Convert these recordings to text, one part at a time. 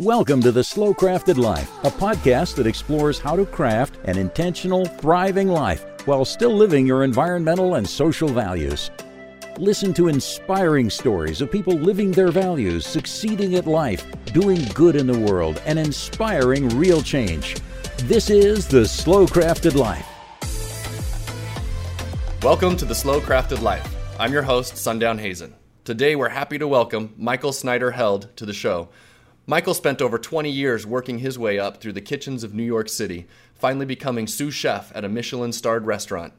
Welcome to The Slow Crafted Life, a podcast that explores how to craft an intentional, thriving life while still living your environmental and social values. Listen to inspiring stories of people living their values, succeeding at life, doing good in the world, and inspiring real change. This is The Slow Crafted Life. Welcome to The Slow Crafted Life. I'm your host, Sundown Hazen. Today, we're happy to welcome Michael Snider Held to the show. Michael spent over 20 years working his way up through the kitchens of New York City, finally becoming sous chef at a Michelin starred restaurant.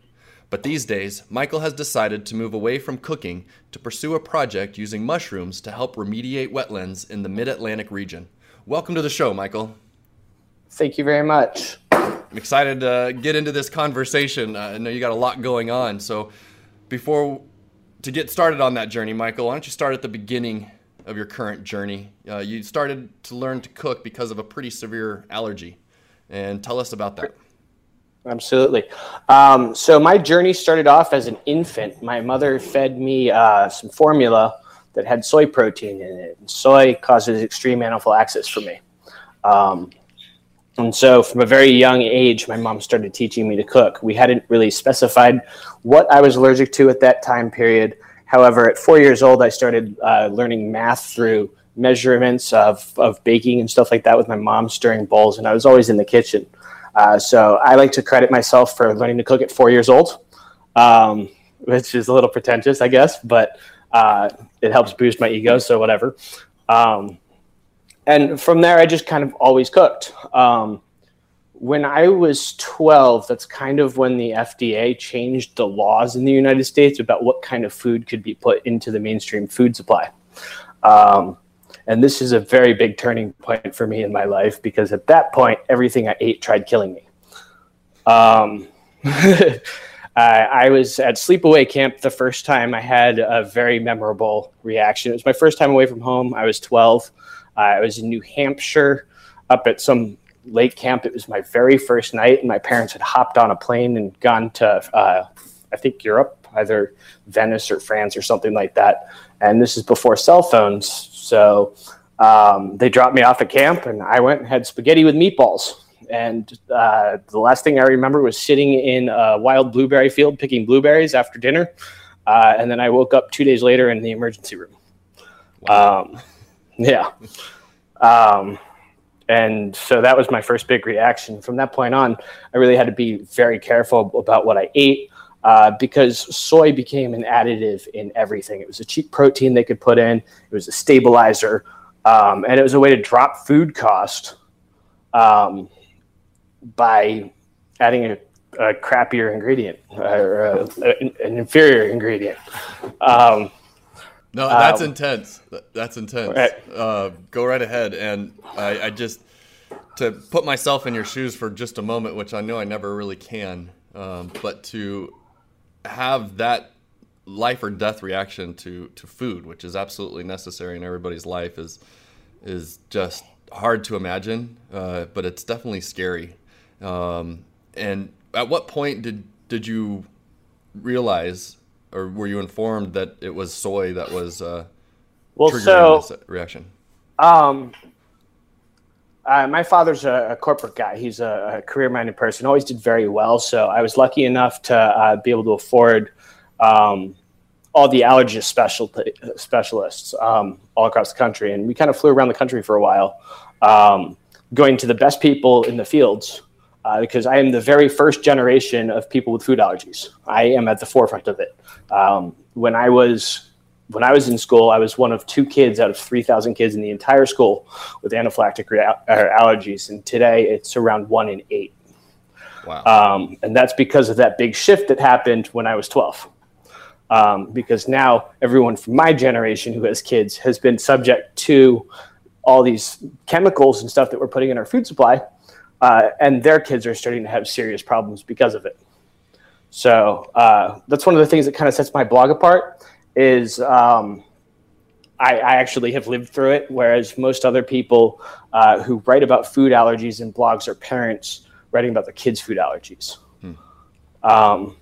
But these days, Michael has decided to move away from cooking to pursue a project using mushrooms to help remediate wetlands in the mid Atlantic region. Welcome to the show, Michael. Thank you very much. I'm excited to get into this conversation. Uh, I know you got a lot going on. So, before to get started on that journey, Michael, why don't you start at the beginning of your current journey? Uh, you started to learn to cook because of a pretty severe allergy, and tell us about that. Absolutely. Um, so my journey started off as an infant. My mother fed me uh, some formula that had soy protein in it. And soy causes extreme anaphylaxis for me. Um, and so, from a very young age, my mom started teaching me to cook. We hadn't really specified what I was allergic to at that time period. However, at four years old, I started uh, learning math through measurements of, of baking and stuff like that with my mom stirring bowls, and I was always in the kitchen. Uh, so, I like to credit myself for learning to cook at four years old, um, which is a little pretentious, I guess, but uh, it helps boost my ego, so whatever. Um, and from there, I just kind of always cooked. Um, when I was 12, that's kind of when the FDA changed the laws in the United States about what kind of food could be put into the mainstream food supply. Um, and this is a very big turning point for me in my life because at that point, everything I ate tried killing me. Um, I, I was at sleepaway camp the first time I had a very memorable reaction. It was my first time away from home. I was 12. Uh, I was in New Hampshire up at some lake camp. It was my very first night, and my parents had hopped on a plane and gone to, uh, I think, Europe, either Venice or France or something like that. And this is before cell phones. So um, they dropped me off at camp, and I went and had spaghetti with meatballs. And uh, the last thing I remember was sitting in a wild blueberry field picking blueberries after dinner. Uh, and then I woke up two days later in the emergency room. Wow. Um, yeah. Um, and so that was my first big reaction. From that point on, I really had to be very careful about what I ate uh, because soy became an additive in everything. It was a cheap protein they could put in, it was a stabilizer, um, and it was a way to drop food cost um, by adding a, a crappier ingredient or a, an inferior ingredient. Um, no, that's um, intense. That's intense. Right. Uh, go right ahead. And I, I, just to put myself in your shoes for just a moment, which I know I never really can, um, but to have that life or death reaction to to food, which is absolutely necessary in everybody's life, is is just hard to imagine. Uh, but it's definitely scary. Um, and at what point did did you realize or were you informed that it was soy that was uh, well, triggering so, this reaction? Um, uh, my father's a, a, corporate guy. He's a, a, career-minded person. Always did very well. So I was lucky enough to uh, be able to afford um, all the allergist special specialists um, all across the country, and we kind of flew around the country for a while, um, going to the best people in the fields uh, because I am the very first generation of people with food allergies. I am at the forefront of it. Um, when I was when I was in school, I was one of two kids out of 3,000 kids in the entire school with anaphylactic rea- allergies, and today it's around one in eight. Wow. Um, and that's because of that big shift that happened when I was 12. Um, because now everyone from my generation who has kids has been subject to all these chemicals and stuff that we're putting in our food supply uh, and their kids are starting to have serious problems because of it. So uh, that's one of the things that kind of sets my blog apart. Is um, I, I, actually have lived through it, whereas most other people uh, who write about food allergies in blogs are parents writing about their kids' food allergies. Hmm. Um,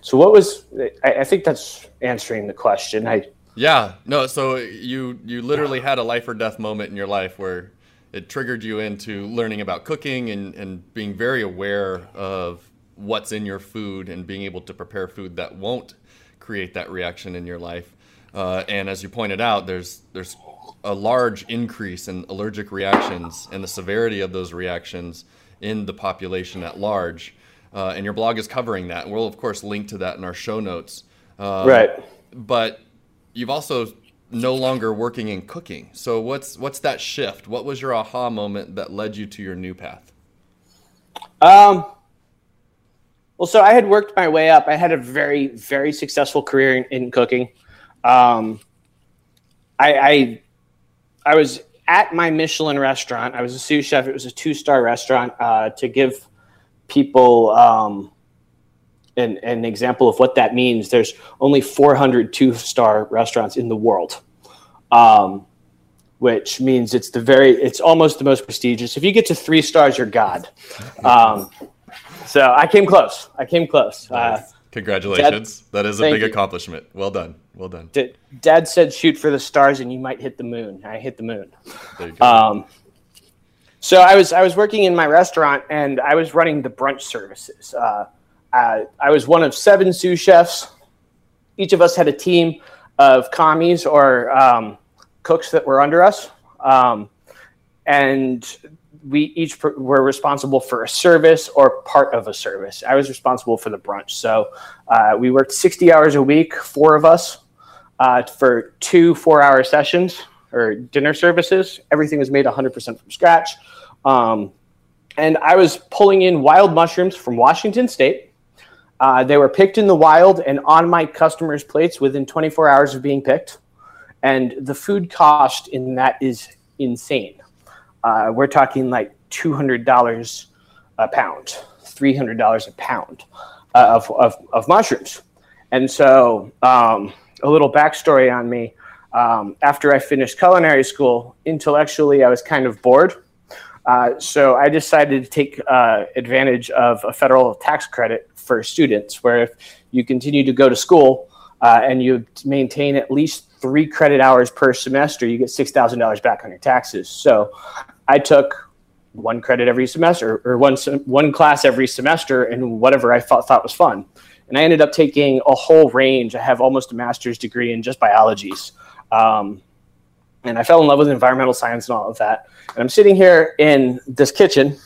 so what was I, I, think that's answering the question. I Yeah, no. So you you literally had a life or death moment in your life where it triggered you into learning about cooking and, and being very aware of what's in your food and being able to prepare food that won't create that reaction in your life. Uh, and as you pointed out, there's there's a large increase in allergic reactions and the severity of those reactions in the population at large. Uh, and your blog is covering that. We'll of course link to that in our show notes. Um, right. But you've also no longer working in cooking. So what's what's that shift? What was your aha moment that led you to your new path? Um well, so I had worked my way up. I had a very, very successful career in, in cooking. Um, I, I, I was at my Michelin restaurant. I was a sous chef. It was a two-star restaurant uh, to give people um, an, an example of what that means, there's only 400 two star restaurants in the world, um, which means it's the very, it's almost the most prestigious. If you get to three stars, you're God. Um, so I came close. I came close. Uh, Congratulations. Dad, that is a big you. accomplishment. Well done. Well done. D- Dad said shoot for the stars and you might hit the moon. I hit the moon. Um, so I was I was working in my restaurant and I was running the brunch services. Uh, uh, I was one of seven sous chefs. Each of us had a team of commies or um, cooks that were under us. Um, and we each were responsible for a service or part of a service. I was responsible for the brunch. So uh, we worked 60 hours a week, four of us, uh, for two four hour sessions or dinner services. Everything was made 100% from scratch. Um, and I was pulling in wild mushrooms from Washington State uh, they were picked in the wild and on my customers' plates within 24 hours of being picked. And the food cost in that is insane. Uh, we're talking like $200 a pound, $300 a pound uh, of, of, of, mushrooms. And so, um, a little backstory on me. Um, after I finished culinary school, intellectually, I was kind of bored. Uh, so I decided to take uh, advantage of a federal tax credit for students, where if you continue to go to school uh, and you maintain at least three credit hours per semester, you get six thousand dollars back on your taxes. So I took one credit every semester or one one class every semester and whatever I thought thought was fun. And I ended up taking a whole range. I have almost a master's degree in just biologies. Um, and I fell in love with environmental science and all of that. And I'm sitting here in this kitchen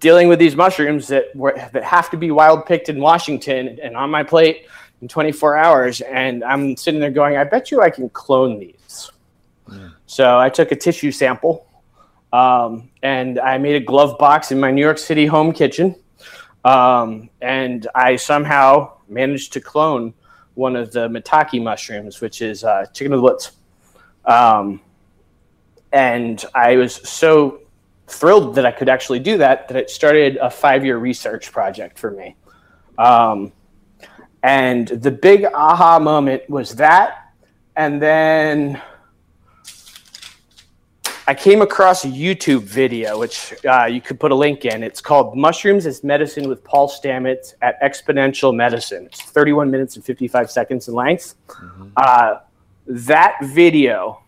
dealing with these mushrooms that were, that have to be wild picked in Washington and on my plate in 24 hours. And I'm sitting there going, I bet you I can clone these. Yeah. So I took a tissue sample um, and I made a glove box in my New York City home kitchen. Um, and I somehow managed to clone one of the maitake mushrooms, which is uh, chicken of the woods. Um, and I was so thrilled that I could actually do that, that it started a five year research project for me. Um, and the big aha moment was that. And then I came across a YouTube video, which uh, you could put a link in. It's called Mushrooms as Medicine with Paul Stamets at Exponential Medicine. It's 31 minutes and 55 seconds in length. Mm-hmm. Uh, that video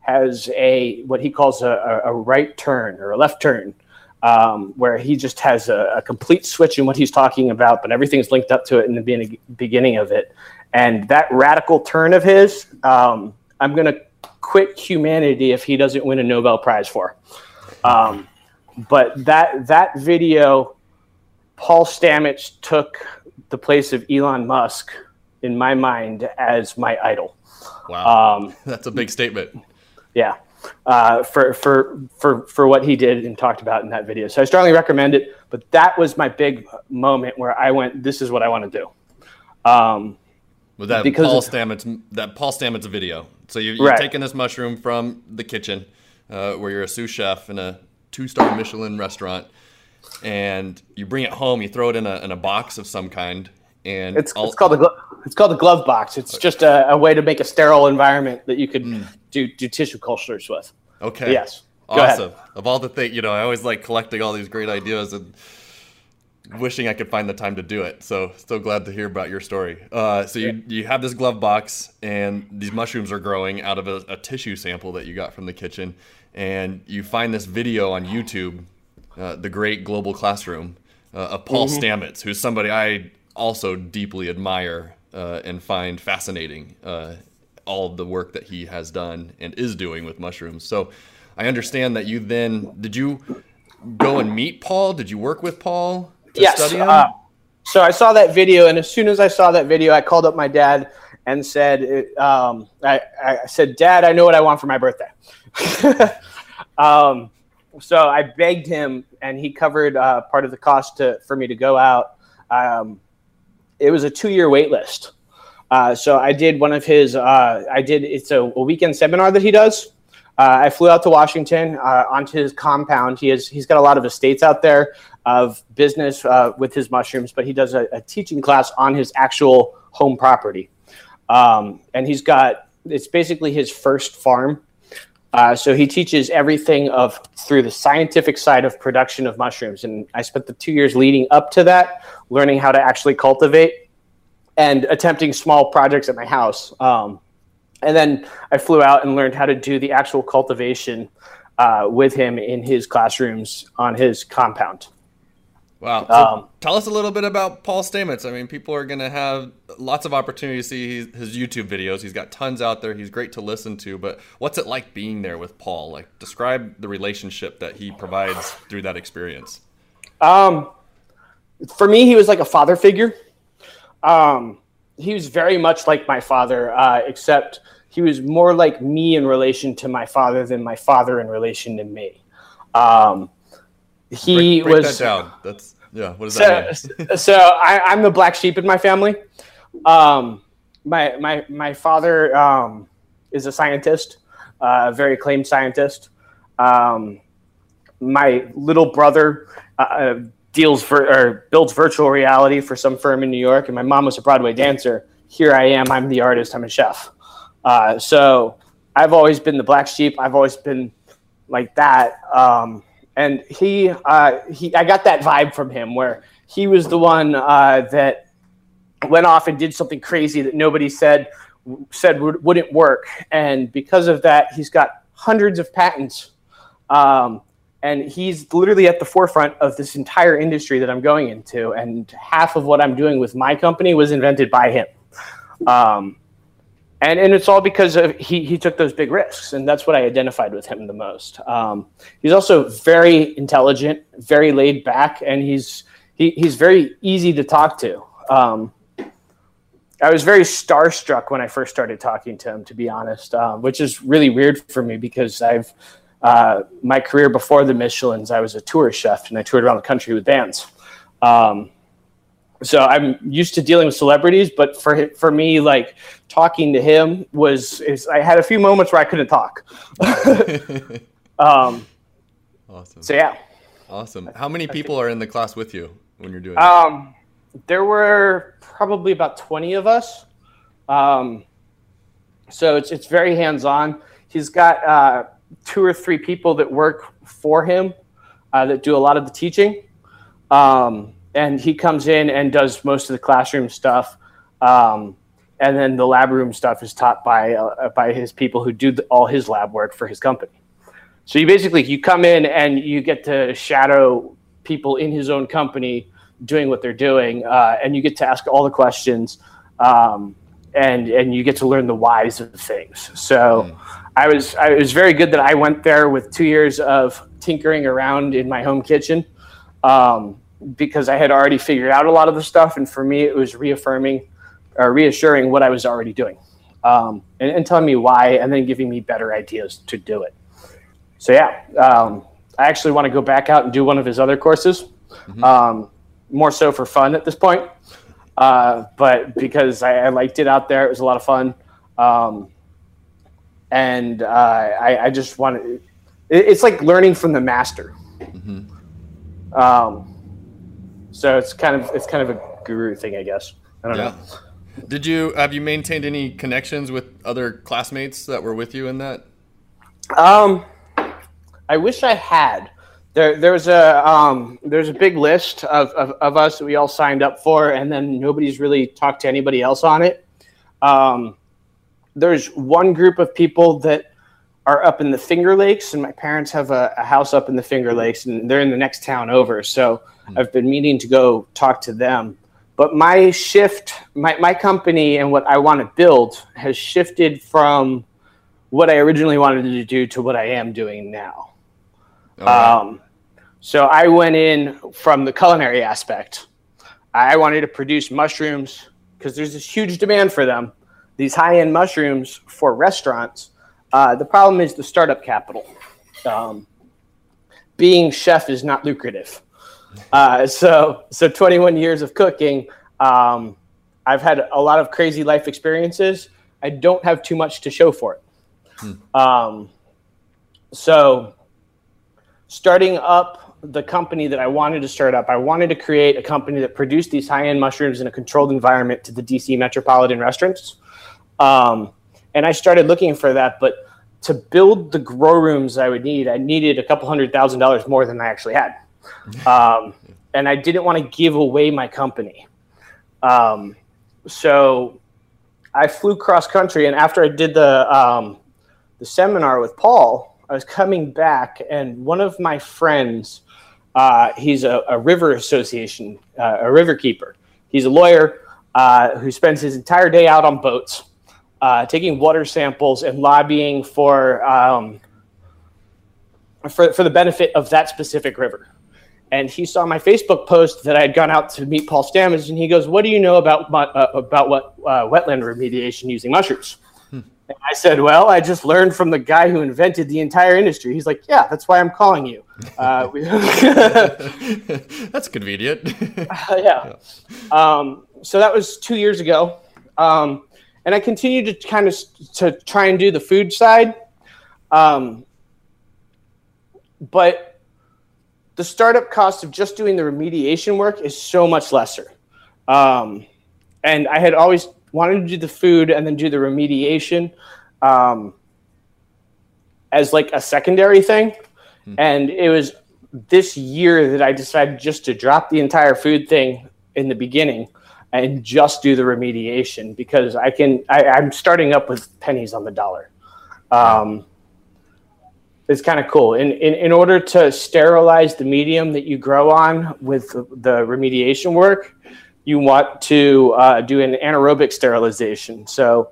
has a what he calls a, a right turn or a left turn, um, where he just has a, a, complete switch in what he's talking about, but everything's linked up to it in the beginning of it. And that radical turn of his, um, I'm going to quit humanity if he doesn't win a Nobel Prize for. Um, but that that video, Paul Stamets took the place of Elon Musk in my mind as my idol. Wow, um, that's a big statement. Yeah, uh, for for for for what he did and talked about in that video. So I strongly recommend it. But that was my big moment where I went, "This is what I want to do." Um, with that because Paul Stamets that Paul Stamets video. So you, you're, right. taking this mushroom from the kitchen, uh, where you're a sous chef in a two-star Michelin restaurant, and you bring it home. You throw it in a in a box of some kind, and it's, it's called the it's called the glove box. It's just a, a, way to make a sterile environment that you could mm. do do tissue cultures with. Okay. Yes. Awesome. Of all the things, you know, I always like collecting all these great ideas, and wishing I could find the time to do it. So so glad to hear about your story. Uh, so you you have this glove box, and these mushrooms are growing out of a, a, tissue sample that you got from the kitchen, and you find this video on YouTube, uh, the Great Global Classroom, uh, of Paul mm-hmm. Stamets, who's somebody I also deeply admire uh, and find fascinating. Uh, all the work that he has done and is doing with mushrooms. So I understand that you then did you go and meet Paul? Did you work with Paul? yes. Uh, so I saw that video, and as soon as I saw that video, I called up my dad and said, um, I, I, said, Dad, I know what I want for my birthday. um, so I begged him, and he covered uh, part of the cost to, for me to go out. Um, it was a two-year wait list. Uh, so I did one of his. Uh, I did. It's a, a, weekend seminar that he does. Uh, I flew out to Washington uh, onto his compound. He has. He's got a lot of estates out there of business uh, with his mushrooms, but he does a, a, teaching class on his actual home property. Um, and he's got. It's basically his first farm. Uh, so he teaches everything of through the scientific side of production of mushrooms. And I spent the two years leading up to that, learning how to actually cultivate and attempting small projects at my house. Um, and then I flew out and learned how to do the actual cultivation uh, with him in his classrooms on his compound. Wow. So um, tell us a little bit about Paul Stamets. I mean, people are going to have lots of opportunity to see his, YouTube videos. He's got tons out there. He's great to listen to. But what's it like being there with Paul? Like, describe the relationship that he provides through that experience. Um, for me, he was like a father figure. Um, he was very much like my father, uh, except he was more like me in relation to my father than my father in relation to me. Um, he break, break was. That down. That's yeah. What does so, that mean? so I, am the black sheep in my family. Um, my my my father um, is a scientist, uh, a very acclaimed scientist. Um, my little brother uh, deals for or builds virtual reality for some firm in New York, and my mom was a Broadway dancer. Here I am. I'm the artist. I'm a chef. Uh, so I've always been the black sheep. I've always been like that. Um, and he, uh, he, I got that vibe from him where he was the one uh, that went off and did something crazy that nobody said said would, wouldn't work, and because of that, he's got hundreds of patents. Um, and he's literally at the forefront of this entire industry that I'm going into. And half of what I'm doing with my company was invented by him. Um, and, and it's all because of he, he took those big risks and that's what i identified with him the most um, he's also very intelligent very laid back and he's he, he's very easy to talk to um, i was very starstruck when i first started talking to him to be honest um, which is really weird for me because i've uh, my career before the Michelin's, I was a tour chef and I toured around the country with bands. Um, so I'm used to dealing with celebrities, but for for me, like talking to him was is I had a few moments where I couldn't talk. um, awesome. So yeah. Awesome. How many people are in the class with you when you're doing? Um, there were probably about twenty of us. Um, so it's it's very hands on. He's got uh, two or three people that work for him uh, that do a lot of the teaching. Um, and he comes in and does most of the classroom stuff. Um, and then the lab room stuff is taught by uh, by his people who do the, all his lab work for his company. So you basically you come in and you get to shadow people in his own company doing what they're doing, uh, and you get to ask all the questions, um, and and you get to learn the whys of things. So. I was I was very good that I went there with two years of tinkering around in my home kitchen um, because I had already figured out a lot of the stuff, and for me it was reaffirming or reassuring what I was already doing um, and, and, telling me why, and then giving me better ideas to do it. So yeah, um, I actually want to go back out and do one of his other courses, mm-hmm. Um, more so for fun at this point, uh, but because I, I, liked it out there, it was a lot of fun. And uh, I, I, just want to. it's like learning from the master. Mm-hmm. Um, so it's kind of it's kind of a guru thing, I guess. I don't yeah. know. Did you have you maintained any connections with other classmates that were with you in that? Um, I wish I had. there, there's a um, there's a big list of, of, of, us that we all signed up for, and then nobody's really talked to anybody else on it. Um, there's one group of people that are up in the Finger Lakes, and my parents have a, a house up in the Finger Lakes, and they're in the next town over. So mm-hmm. I've been meaning to go talk to them. But my shift, my, my company, and what I want to build has shifted from what I originally wanted to do to what I am doing now. Um, so I went in from the culinary aspect. I wanted to produce mushrooms because there's this huge demand for them, these high end mushrooms for restaurants. Uh, the problem is the startup capital. Um, being chef is not lucrative. Uh, so, so 21 years of cooking, um, I've had a lot of crazy life experiences. I don't have too much to show for it. Hmm. Um, so starting up the company that I wanted to start up, I wanted to create a company that produced these high end mushrooms in a controlled environment to the DC metropolitan restaurants. Um, and I started looking for that. But to build the grow rooms I would need, I needed a couple hundred thousand dollars more than I actually had. Um, and I didn't want to give away my company. Um, so I flew cross country. And after I did the, um, the seminar with Paul, I was coming back, and one of my friends, uh, he's a, a, river association, uh, a river keeper. He's a lawyer uh, who spends his entire day out on boats, uh, taking water samples and lobbying for, um, for for the benefit of that specific river. And he saw my Facebook post that I had gone out to meet Paul Stamets, and he goes, "What do you know about uh, about what uh, wetland remediation using mushrooms?" And I said, Well, I just learned from the guy who invented the entire industry. He's like, Yeah, that's why I'm calling you. Uh, that's convenient. yeah. Um, so that was two years ago. Um, and I continued to kind of to try and do the food side. Um, but the startup cost of just doing the remediation work is so much lesser. Um, and I had always wanted to do the food and then do the remediation um, as like a secondary thing. Mm-hmm. And it was this year that I decided just to drop the entire food thing in the beginning and just do the remediation because I can. I, am starting up with pennies on the dollar. Um, it's kind of cool. In, in in order to sterilize the medium that you grow on with the, remediation work, you want to uh, do an anaerobic sterilization. So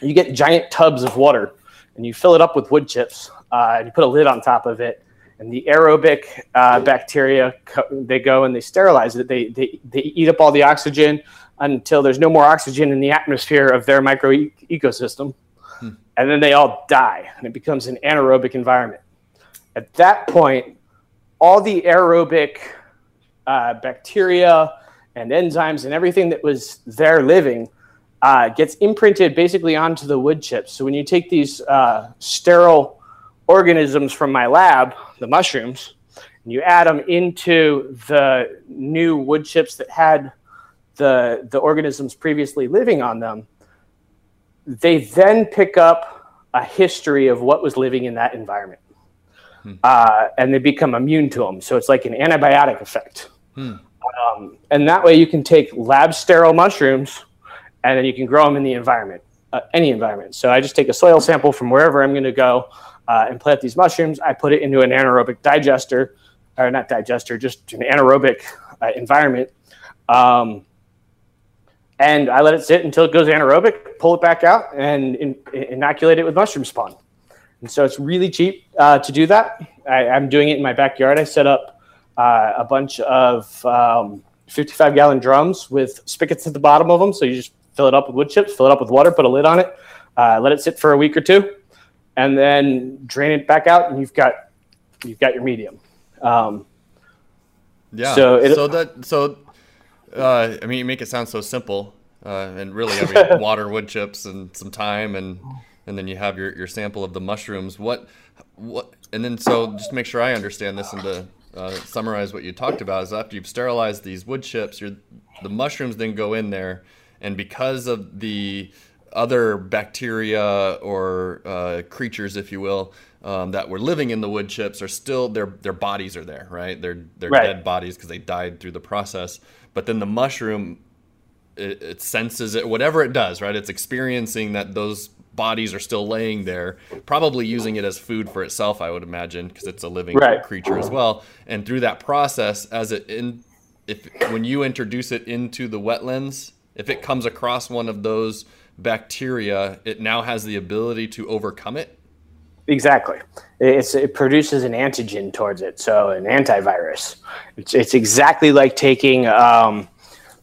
you get giant tubs of water and you fill it up with wood chips uh, and you put a lid on top of it. And the aerobic uh, bacteria, they go and they sterilize it. They, they, they eat up all the oxygen until there's no more oxygen in the atmosphere of their micro e- ecosystem. Hmm. And then they all die and it becomes an anaerobic environment. At that point, all the aerobic uh, bacteria, and enzymes and everything that was there living uh, gets imprinted basically onto the wood chips. So when you take these uh, sterile organisms from my lab, the mushrooms, and you add them into the new wood chips that had the, the organisms previously living on them, they then pick up a history of what was living in that environment. Hmm. Uh, and they become immune to them. So it's like an antibiotic effect. Hmm. Um, and that way you can take lab sterile mushrooms and then you can grow them in the environment, uh, any environment. So I just take a soil sample from wherever I'm going to go uh, and plant these mushrooms. I put it into an anaerobic digester, or not digester, just an anaerobic uh, environment. Um, and I let it sit until it goes anaerobic, pull it back out, and in, inoculate it with mushroom spawn. And so it's really cheap uh, to do that. I, I'm doing it in my backyard. I set up uh, a bunch of um, 55 gallon drums with spigots at the bottom of them. So you just fill it up with wood chips, fill it up with water, put a lid on it, uh, let it sit for a week or two, and then drain it back out, and you've got you've got your medium. Um, yeah. So, so that so uh, I mean, you make it sound so simple, uh, and really, I mean, water, wood chips, and some time, and and then you have your, your sample of the mushrooms. What what? And then so just to make sure I understand this and to uh, summarize what you talked about is after you've sterilized these wood chips, the mushrooms then go in there, and because of the other bacteria or uh, creatures, if you will, um, that were living in the wood chips are still their their bodies are there, right? They're they're right. dead bodies because they died through the process. But then the mushroom, it, it senses it, whatever it does, right? It's experiencing that those bodies are still laying there, probably using it as food for itself, I would imagine, because it's a living right. creature as well. And through that process, as it in, if when you introduce it into the wetlands, if it comes across one of those bacteria, it now has the ability to overcome it. Exactly. It's, it produces an antigen towards it, so an antivirus. It's, it's exactly like taking um,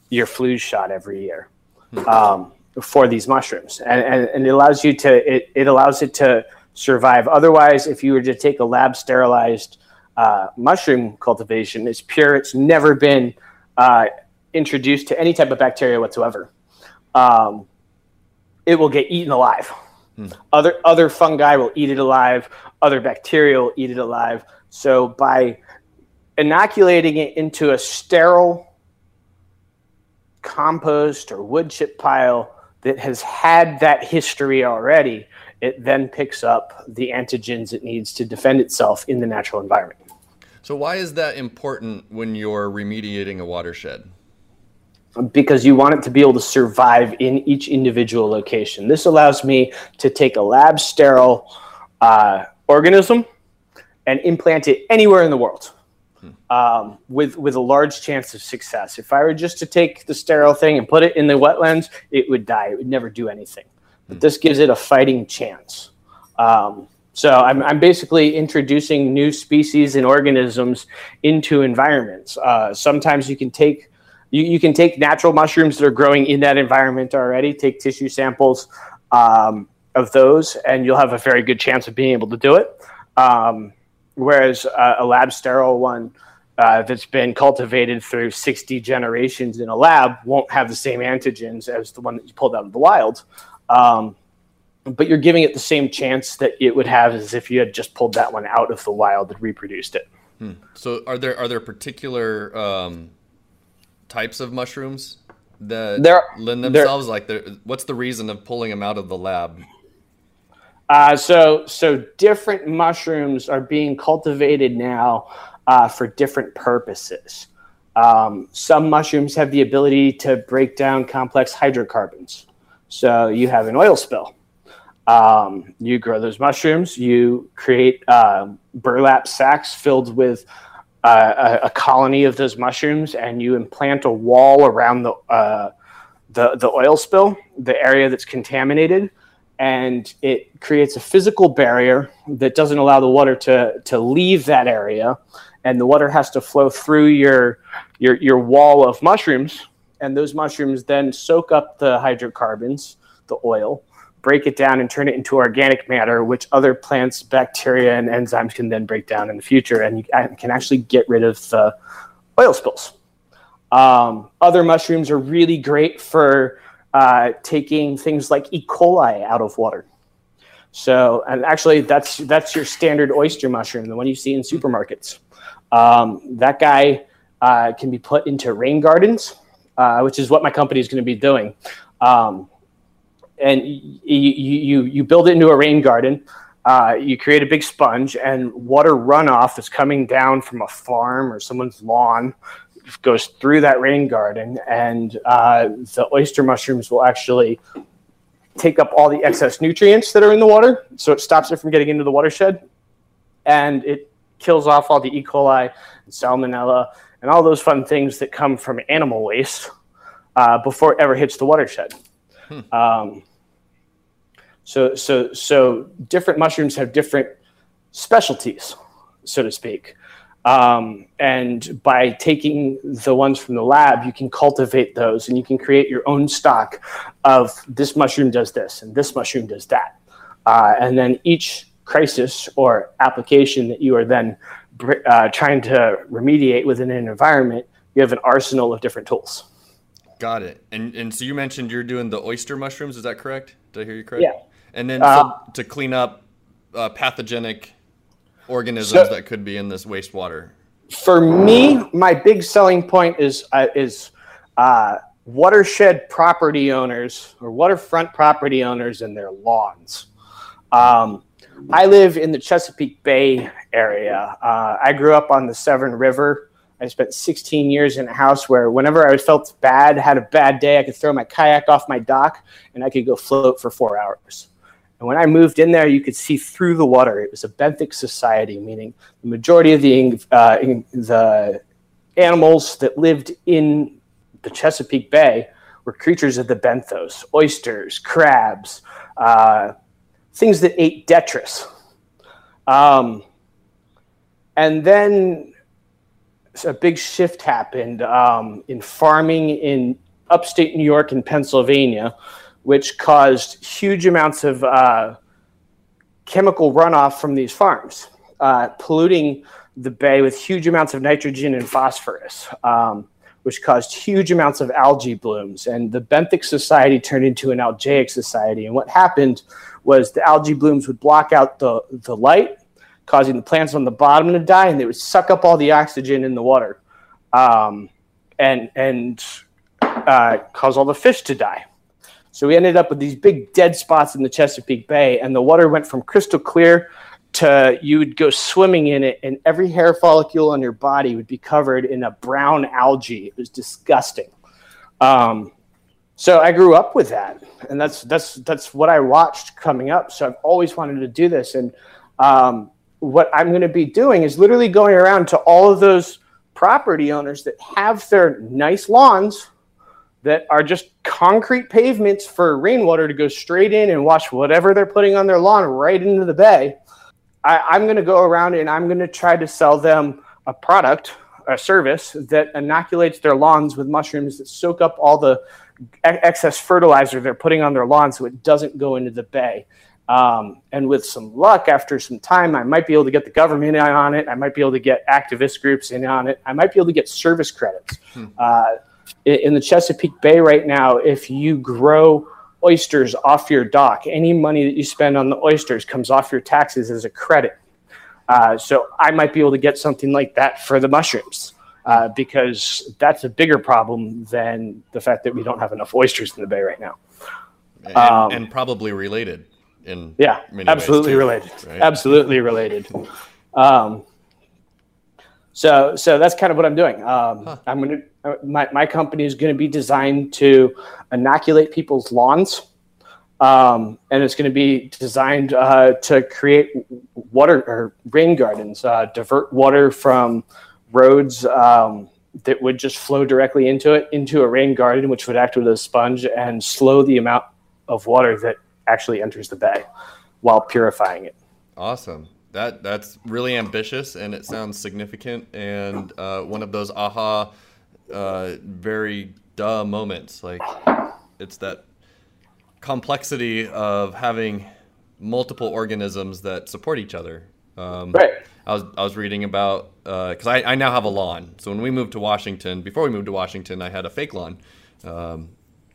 your flu shot every year. Hmm. Um, for these mushrooms, and, and, and, it allows you to it, it allows it to survive. Otherwise, if you were to take a lab sterilized uh, mushroom cultivation, it's pure. It's never been uh, introduced to any type of bacteria whatsoever. Um, it will get eaten alive. Hmm. Other other fungi will eat it alive. Other bacteria will eat it alive. So by inoculating it into a sterile compost or wood chip pile that has had that history already, it then picks up the antigens it needs to defend itself in the natural environment. So, why is that important when you're remediating a watershed? Because you want it to be able to survive in each individual location. This allows me to take a lab sterile uh, organism and implant it anywhere in the world um, with with a large chance of success. If I were just to take the sterile thing and put it in the wetlands, it would die. It would never do anything. But this gives it a fighting chance. Um, so I'm, I'm basically introducing new species and organisms into environments. Uh, sometimes you can take you, you can take natural mushrooms that are growing in that environment already, take tissue samples um, of those, and you'll have a very good chance of being able to do it. Um, whereas uh, a lab sterile one uh, that's been cultivated through 60 generations in a lab won't have the same antigens as the one that you pulled out of the wild. Um, but you're giving it the same chance that it would have as if you had just pulled that one out of the wild and reproduced it. Hmm. So, are there are there particular um, types of mushrooms that there, lend themselves? There, like, what's the reason of pulling them out of the lab? Uh, so, so different mushrooms are being cultivated now uh, for different purposes. Um, some mushrooms have the ability to break down complex hydrocarbons. So you have an oil spill. Um, you grow those mushrooms, you create uh, burlap sacks filled with a, a, colony of those mushrooms, and you implant a wall around the, uh, the, the oil spill, the area that's contaminated and it creates a physical barrier that doesn't allow the water to, to leave that area and the water has to flow through your, your, your wall of mushrooms and those mushrooms then soak up the hydrocarbons the oil break it down and turn it into organic matter which other plants bacteria and enzymes can then break down in the future and you can actually get rid of the oil spills um, other mushrooms are really great for uh, taking things like E. coli out of water. So, and actually, that's that's your standard oyster mushroom, the one you see in supermarkets. Um, that guy uh, can be put into rain gardens, uh, which is what my company is going to be doing. Um, and you, you you build it into a rain garden. Uh, you create a big sponge, and water runoff is coming down from a farm or someone's lawn goes through that rain garden, and uh, the oyster mushrooms will actually take up all the excess nutrients that are in the water, so it stops it from getting into the watershed, and it kills off all the E. coli, and salmonella, and all those fun things that come from animal waste uh, before it ever hits the watershed. Hmm. Um, so, so, so different mushrooms have different specialties, so to speak. Um, and by taking the ones from the lab, you can cultivate those and you can create your own stock of this mushroom does this and this mushroom does that. Uh, and then each crisis or application that you are then uh, trying to remediate within an environment, you have an arsenal of different tools. Got it. And and so you mentioned you're doing the oyster mushrooms. Is that correct? Did I hear you correct? Yeah. And then uh, so to clean up uh, pathogenic organisms so, that could be in this wastewater? For me, my big selling point is uh, is uh, watershed property owners or waterfront property owners and their lawns. Um, I live in the Chesapeake Bay area. Uh, I grew up on the Severn River. I spent 16 years in a house where whenever I felt bad, had a bad day, I could throw my kayak off my dock and I could go float for four hours. And when I moved in there, you could see through the water. It was a benthic society, meaning the majority of the, uh, the animals that lived in the Chesapeake Bay were creatures of the benthos, oysters, crabs, uh, things that ate detritus. Um, and then a big shift happened um, in farming in upstate New York and Pennsylvania, which caused huge amounts of uh, chemical runoff from these farms, uh, polluting the bay with huge amounts of nitrogen and phosphorus. Um, which caused huge amounts of algae blooms. And the benthic society turned into an algaic society. And what happened was the algae blooms would block out the, the light, causing the plants on the bottom to die, and they would suck up all the oxygen in the water um, and, and uh, cause all the fish to die. So we ended up with these big dead spots in the Chesapeake Bay, and the water went from crystal clear to you would go swimming in it and every hair follicle on your body would be covered in a brown algae. It was disgusting. Um, so i grew up with that and that's that's that's what i watched coming up. So i've always wanted to do this and um, what i'm going to be doing is literally going around to all of those property owners that have their nice lawns that are just concrete pavements for rainwater to go straight in and wash whatever they're putting on their lawn right into the bay I, am going to go around and I'm going to try to sell them a product, a service that inoculates their lawns with mushrooms that soak up all the excess fertilizer they're putting on their lawn so it doesn't go into the bay. Um, and with some luck, after some time, I might be able to get the government in on it. I might be able to get activist groups in on it. I might be able to get service credits. Hmm. Uh, in the Chesapeake Bay right now, if you grow oysters off your dock. Any money that you spend on the oysters comes off your taxes as a credit. Uh, so I might be able to get something like that for the mushrooms uh, because that's a bigger problem than the fact that we don't have enough oysters in the bay right now. And, um, and probably related in yeah, absolutely related, right? absolutely related. Um, so so that's kind of what I'm doing. Um, huh. I'm gonna uh, my my company is going to be designed to inoculate people's lawns, um, and it's going to be designed uh, to create water or rain gardens, uh, divert water from roads um, that would just flow directly into it into a rain garden, which would act as a sponge and slow the amount of water that actually enters the bay while purifying it. Awesome that that's really ambitious and it sounds significant and uh, one of those aha uh, very duh moments. Like it's that complexity of having multiple organisms that support each other. Um, right. I was, I was reading about because uh, I, I now have a lawn. So when we moved to washington before we moved to washington i had a fake lawn um,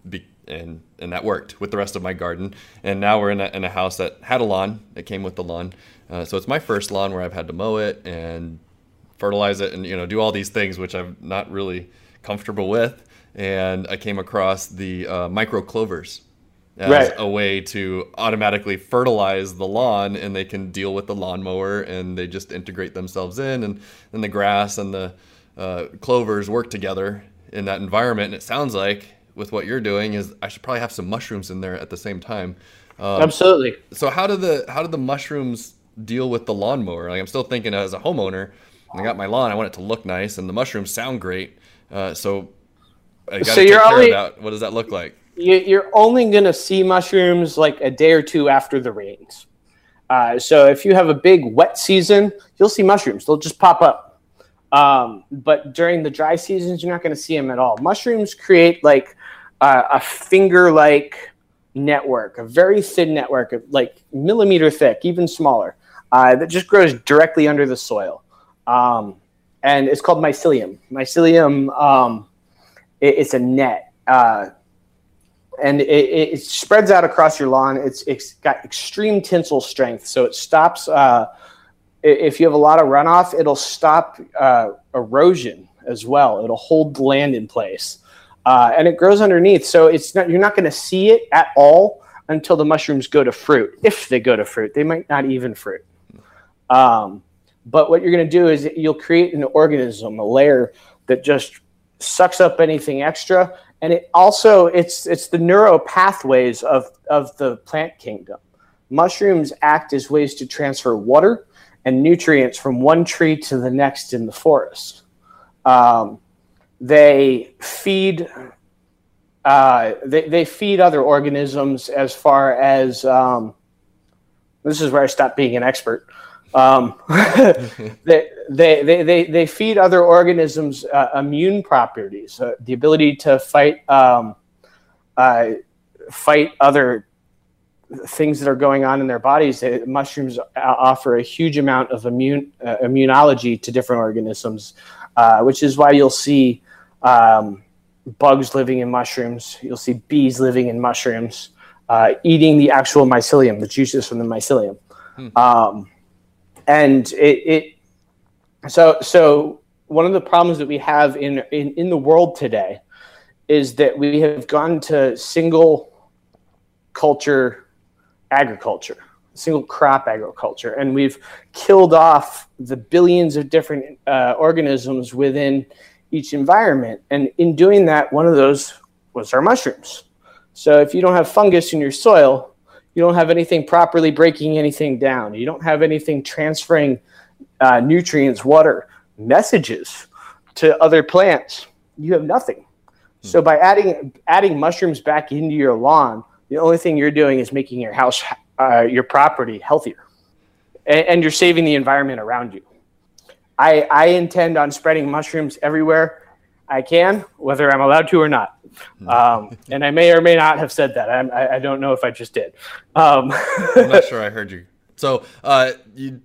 be, and and that worked with the rest of my garden. And now we're in a, in a house that had a lawn It came with the lawn uh, so it's my first lawn where I've had to mow it and fertilize it and you know do all these things which I'm not really comfortable with. And I came across the uh, micro clovers as right. a way to automatically fertilize the lawn, and they can deal with the lawnmower, and they just integrate themselves in, and then the grass and the uh, clovers work together in that environment. And it sounds like with what you're doing is I should probably have some mushrooms in there at the same time. Um, Absolutely. So how do the how do the mushrooms deal with the lawnmower. Like I'm still thinking as a homeowner, I got my lawn, I want it to look nice, and the mushrooms sound great. Uh, so I got to so take care only, of that. What does that look like? You're only going to see mushrooms like a day or two after the rains. Uh, so if you have a big wet season, you'll see mushrooms. They'll just pop up. Um, but during the dry seasons, you're not going to see them at all. Mushrooms create like uh, a finger-like network, a very thin network, like millimeter thick, even smaller uh, that just grows directly under the soil. Um, and it's called mycelium. Mycelium, um, it, it's a net. Uh, and it, it, spreads out across your lawn. It's, it's got extreme tensile strength, so it stops. Uh, if you have a lot of runoff, it'll stop uh, erosion as well. It'll hold the land in place. uh, and it grows underneath. So it's not you're not going to see it at all until the mushrooms go to fruit. If they go to fruit, they might not even fruit. Um, but what you're going to do is you'll create an organism, a layer that just sucks up anything extra, and it also it's it's the neural pathways of of the plant kingdom. Mushrooms act as ways to transfer water and nutrients from one tree to the next in the forest. Um, they feed uh, they, they feed other organisms as far as um, this is where I stopped being an expert. Um, they, they, they, they feed other organisms uh, immune properties, uh, the ability to fight um, uh, fight other things that are going on in their bodies. mushrooms offer a huge amount of immune uh, immunology to different organisms, uh, which is why you'll see um, bugs living in mushrooms. You'll see bees living in mushrooms, uh, eating the actual mycelium, the juices from the mycelium. Hmm. And it, it, so so one of the problems that we have in, in in the world today is that we have gone to single culture agriculture single crop agriculture and we've killed off the billions of different uh, organisms within each environment. And in doing that, one of those was our mushrooms. So if you don't have fungus in your soil, you don't have anything properly breaking anything down. You don't have anything transferring uh, nutrients, water, messages to other plants. You have nothing. Hmm. So by adding adding mushrooms back into your lawn, the only thing you're doing is making your house, uh, your property healthier, and, and you're saving the environment around you. I, I intend on spreading mushrooms everywhere I can, whether I'm allowed to or not. Hmm. Um, and I may or may not have said that. I, I don't know if I just did. Um. I'm not sure I heard you. So, uh, you,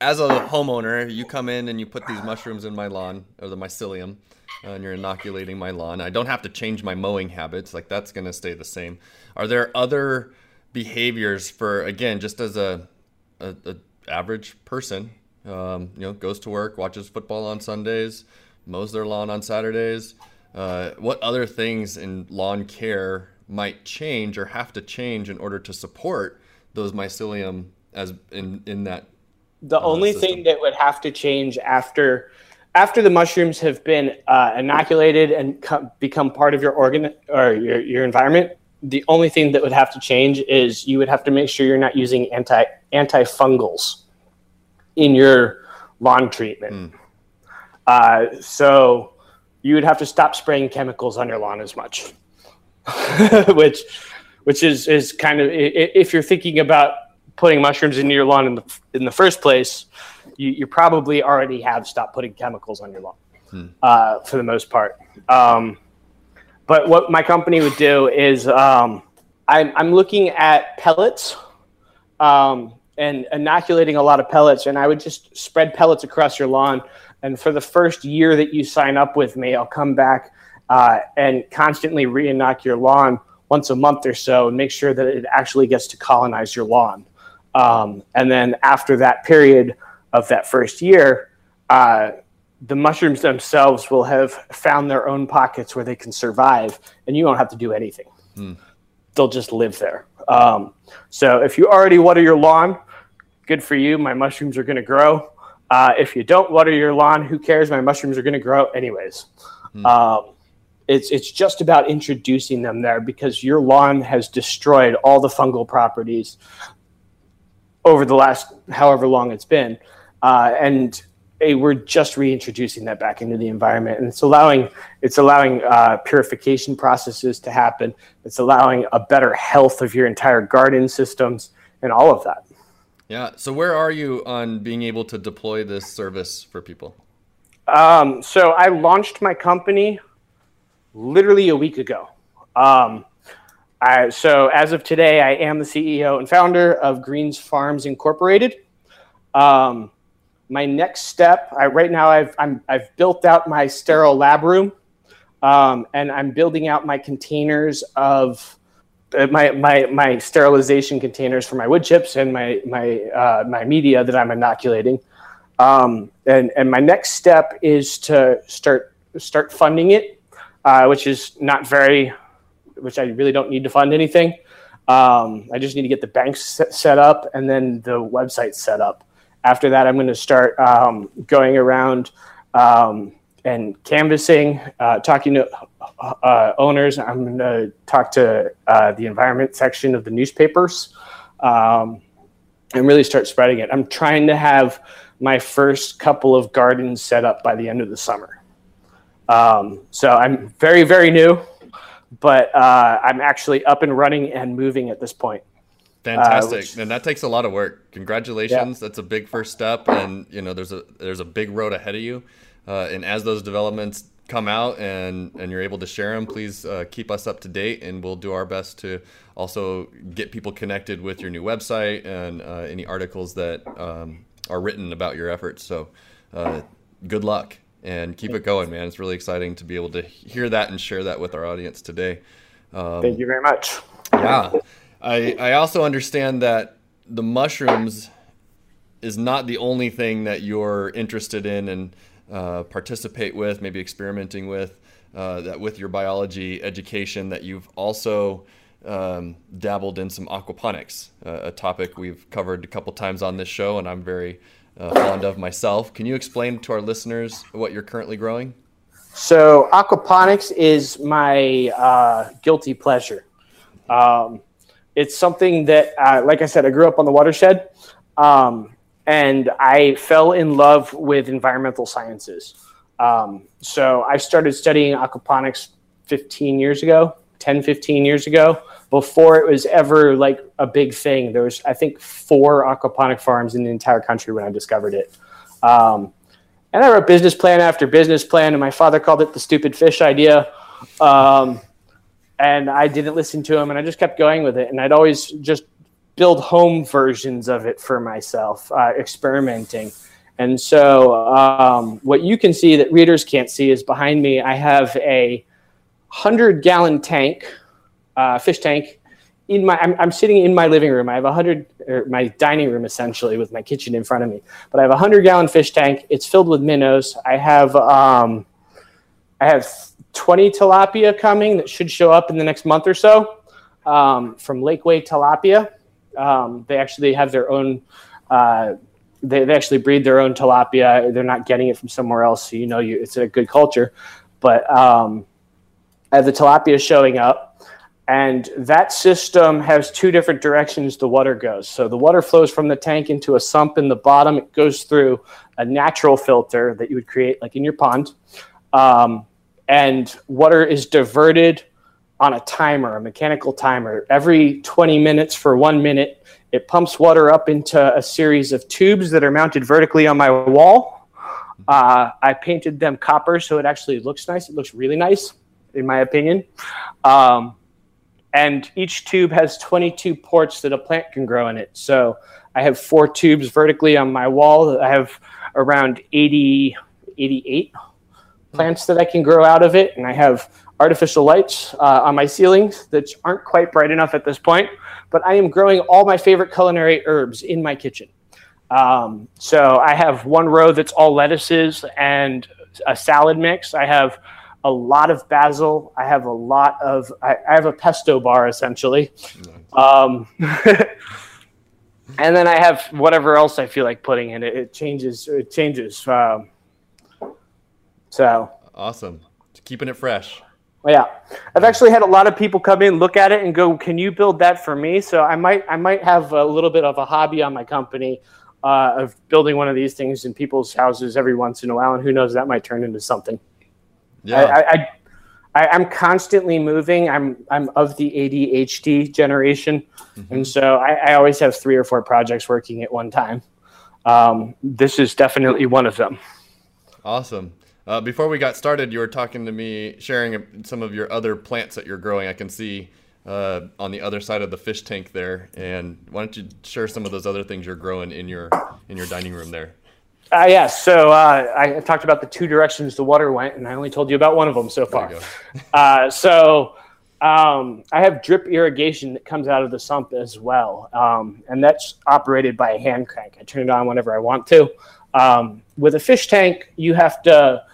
as a homeowner, you come in and you put these mushrooms in my lawn or the mycelium, uh, and you're inoculating my lawn. I don't have to change my mowing habits; like that's going to stay the same. Are there other behaviors for again, just as a, a, a average person um, you know, goes to work, watches football on Sundays, mows their lawn on Saturdays. Uh, what other things in lawn care might change or have to change in order to support those mycelium as in in that? The uh, only system? thing that would have to change after after the mushrooms have been uh, inoculated and co- become part of your organ or your, your environment, the only thing that would have to change is you would have to make sure you're not using anti antifungals in your lawn treatment. Mm. Uh, so you would have to stop spraying chemicals on your lawn as much, which which is is kind of if you're thinking about putting mushrooms into your lawn in the in the first place, you, you probably already have stopped putting chemicals on your lawn hmm. uh, for the most part. Um, but what my company would do is um, I'm, I'm looking at pellets. Um, and inoculating a lot of pellets. And I would just spread pellets across your lawn. And for the first year that you sign up with me, I'll come back uh, and constantly re-inoculate your lawn once a month or so and make sure that it actually gets to colonize your lawn. Um, and then after that period of that first year, uh, the mushrooms themselves will have found their own pockets where they can survive, and you don't have to do anything. Mm. They'll just live there. Um, so if you already water your lawn, good for you. My mushrooms are going to grow. Uh, if you don't water your lawn, who cares? My mushrooms are going to grow anyways. Mm. Um, it's it's just about introducing them there because your lawn has destroyed all the fungal properties over the last however long it's been, uh, and we're just reintroducing that back into the environment, and it's allowing it's allowing uh, purification processes to happen. It's allowing a better health of your entire garden systems and all of that. Yeah. So where are you on being able to deploy this service for people? Um, so I launched my company literally a week ago. Um, I, so as of today, I am the CEO and founder of Greens Farms Incorporated. Um, my next step, I, right now, I've I'm, I've built out my sterile lab room, um, and I'm building out my containers of my, my, my sterilization containers for my wood chips and my, my, uh, my media that I'm inoculating. Um, and, and my next step is to start, start funding it. uh, which is not very, which I really don't need to fund anything. Um, I just need to get the banks set up and then the website set up. After that, I'm going to start um, going around um, and canvassing, uh, talking to uh, owners. I'm going to talk to uh, the environment section of the newspapers um, and really start spreading it. I'm trying to have my first couple of gardens set up by the end of the summer. Um, so I'm very, very new, but uh, I'm actually up and running and moving at this point. Fantastic, uh, which, and that takes a lot of work. Congratulations, yeah. that's a big first step, and you know there's a there's a big road ahead of you. Uh, and as those developments come out and and you're able to share them, please uh, keep us up to date, and we'll do our best to also get people connected with your new website and uh, any articles that um, are written about your efforts. So, uh, good luck and keep it going, man. It's really exciting to be able to hear that and share that with our audience today. Um, Thank you very much. Yeah, I I also understand that the mushrooms is not the only thing that you're interested in and uh, participate with, maybe experimenting with, uh, that with your biology education, that you've also um, dabbled in some aquaponics, uh, a topic we've covered a couple times on this show, and I'm very uh, fond of myself. Can you explain to our listeners what you're currently growing? So, aquaponics is my uh, guilty pleasure. Um, it's something that, like I said, I grew up on the watershed. Um, and I fell in love with environmental sciences. Um, so I started studying aquaponics 15 years ago, 10, 15 years ago, before it was ever like a big thing. There was, I think, four aquaponic farms in the entire country when I discovered it. Um, and I wrote business plan after business plan, and my father called it the stupid fish idea. Um, and I didn't listen to him, and I just kept going with it. And I'd always just build home versions of it for myself, uh, experimenting. And so, um, what you can see that readers can't see is behind me, I have a 100 gallon tank, uh, fish tank. In my, I'm, I'm, sitting in my living room. I have a hundred, or my dining room essentially, with my kitchen in front of me. But I have a hundred gallon fish tank. It's filled with minnows. I have, um, I have 20 tilapia coming that should show up in the next month or so um, from Lakeway Tilapia. Um, they actually have their own. Uh, they, they actually breed their own tilapia. They're not getting it from somewhere else, so you know you, it's a good culture. But um, the tilapia showing up, and that system has two different directions the water goes. So the water flows from the tank into a sump in the bottom. It goes through a natural filter that you would create, like in your pond, um, and water is diverted on a timer, a mechanical timer. Every 20 minutes for one minute, it pumps water up into a series of tubes that are mounted vertically on my wall. Uh, I painted them copper so it actually looks nice. It looks really nice, in my opinion. Um, and each tube has 22 ports that a plant can grow in it. So I have four tubes vertically on my wall. I have around 80, 88 plants that I can grow out of it. And I have artificial lights uh, on my ceilings that aren't quite bright enough at this point, but I am growing all my favorite culinary herbs in my kitchen. Um, so I have one row that's all lettuces and a salad mix. I have a lot of basil. I have a lot of, I, I have a pesto bar essentially. Um, and then I have whatever else I feel like putting in it. It changes, it changes. Um, so awesome. Keeping it fresh. Yeah, I've actually had a lot of people come in, look at it, and go, "Can you build that for me?" So I might, I might have a little bit of a hobby on my company uh, of building one of these things in people's houses every once in a while, and who knows, that might turn into something. Yeah, I, I, I am constantly moving. I'm, I'm of the ADHD generation, mm-hmm. and so I, I, always have three or four projects working at one time. Um, this is definitely one of them. Awesome. Uh, before we got started, you were talking to me, sharing some of your other plants that you're growing. I can see uh, on the other side of the fish tank there. And why don't you share some of those other things you're growing in your in your dining room there? Uh, yeah, so uh, I talked about the two directions the water went, and I only told you about one of them so far. uh, so um, I have drip irrigation that comes out of the sump as well, um, and that's operated by a hand crank. I turn it on whenever I want to. Um, with a fish tank, you have to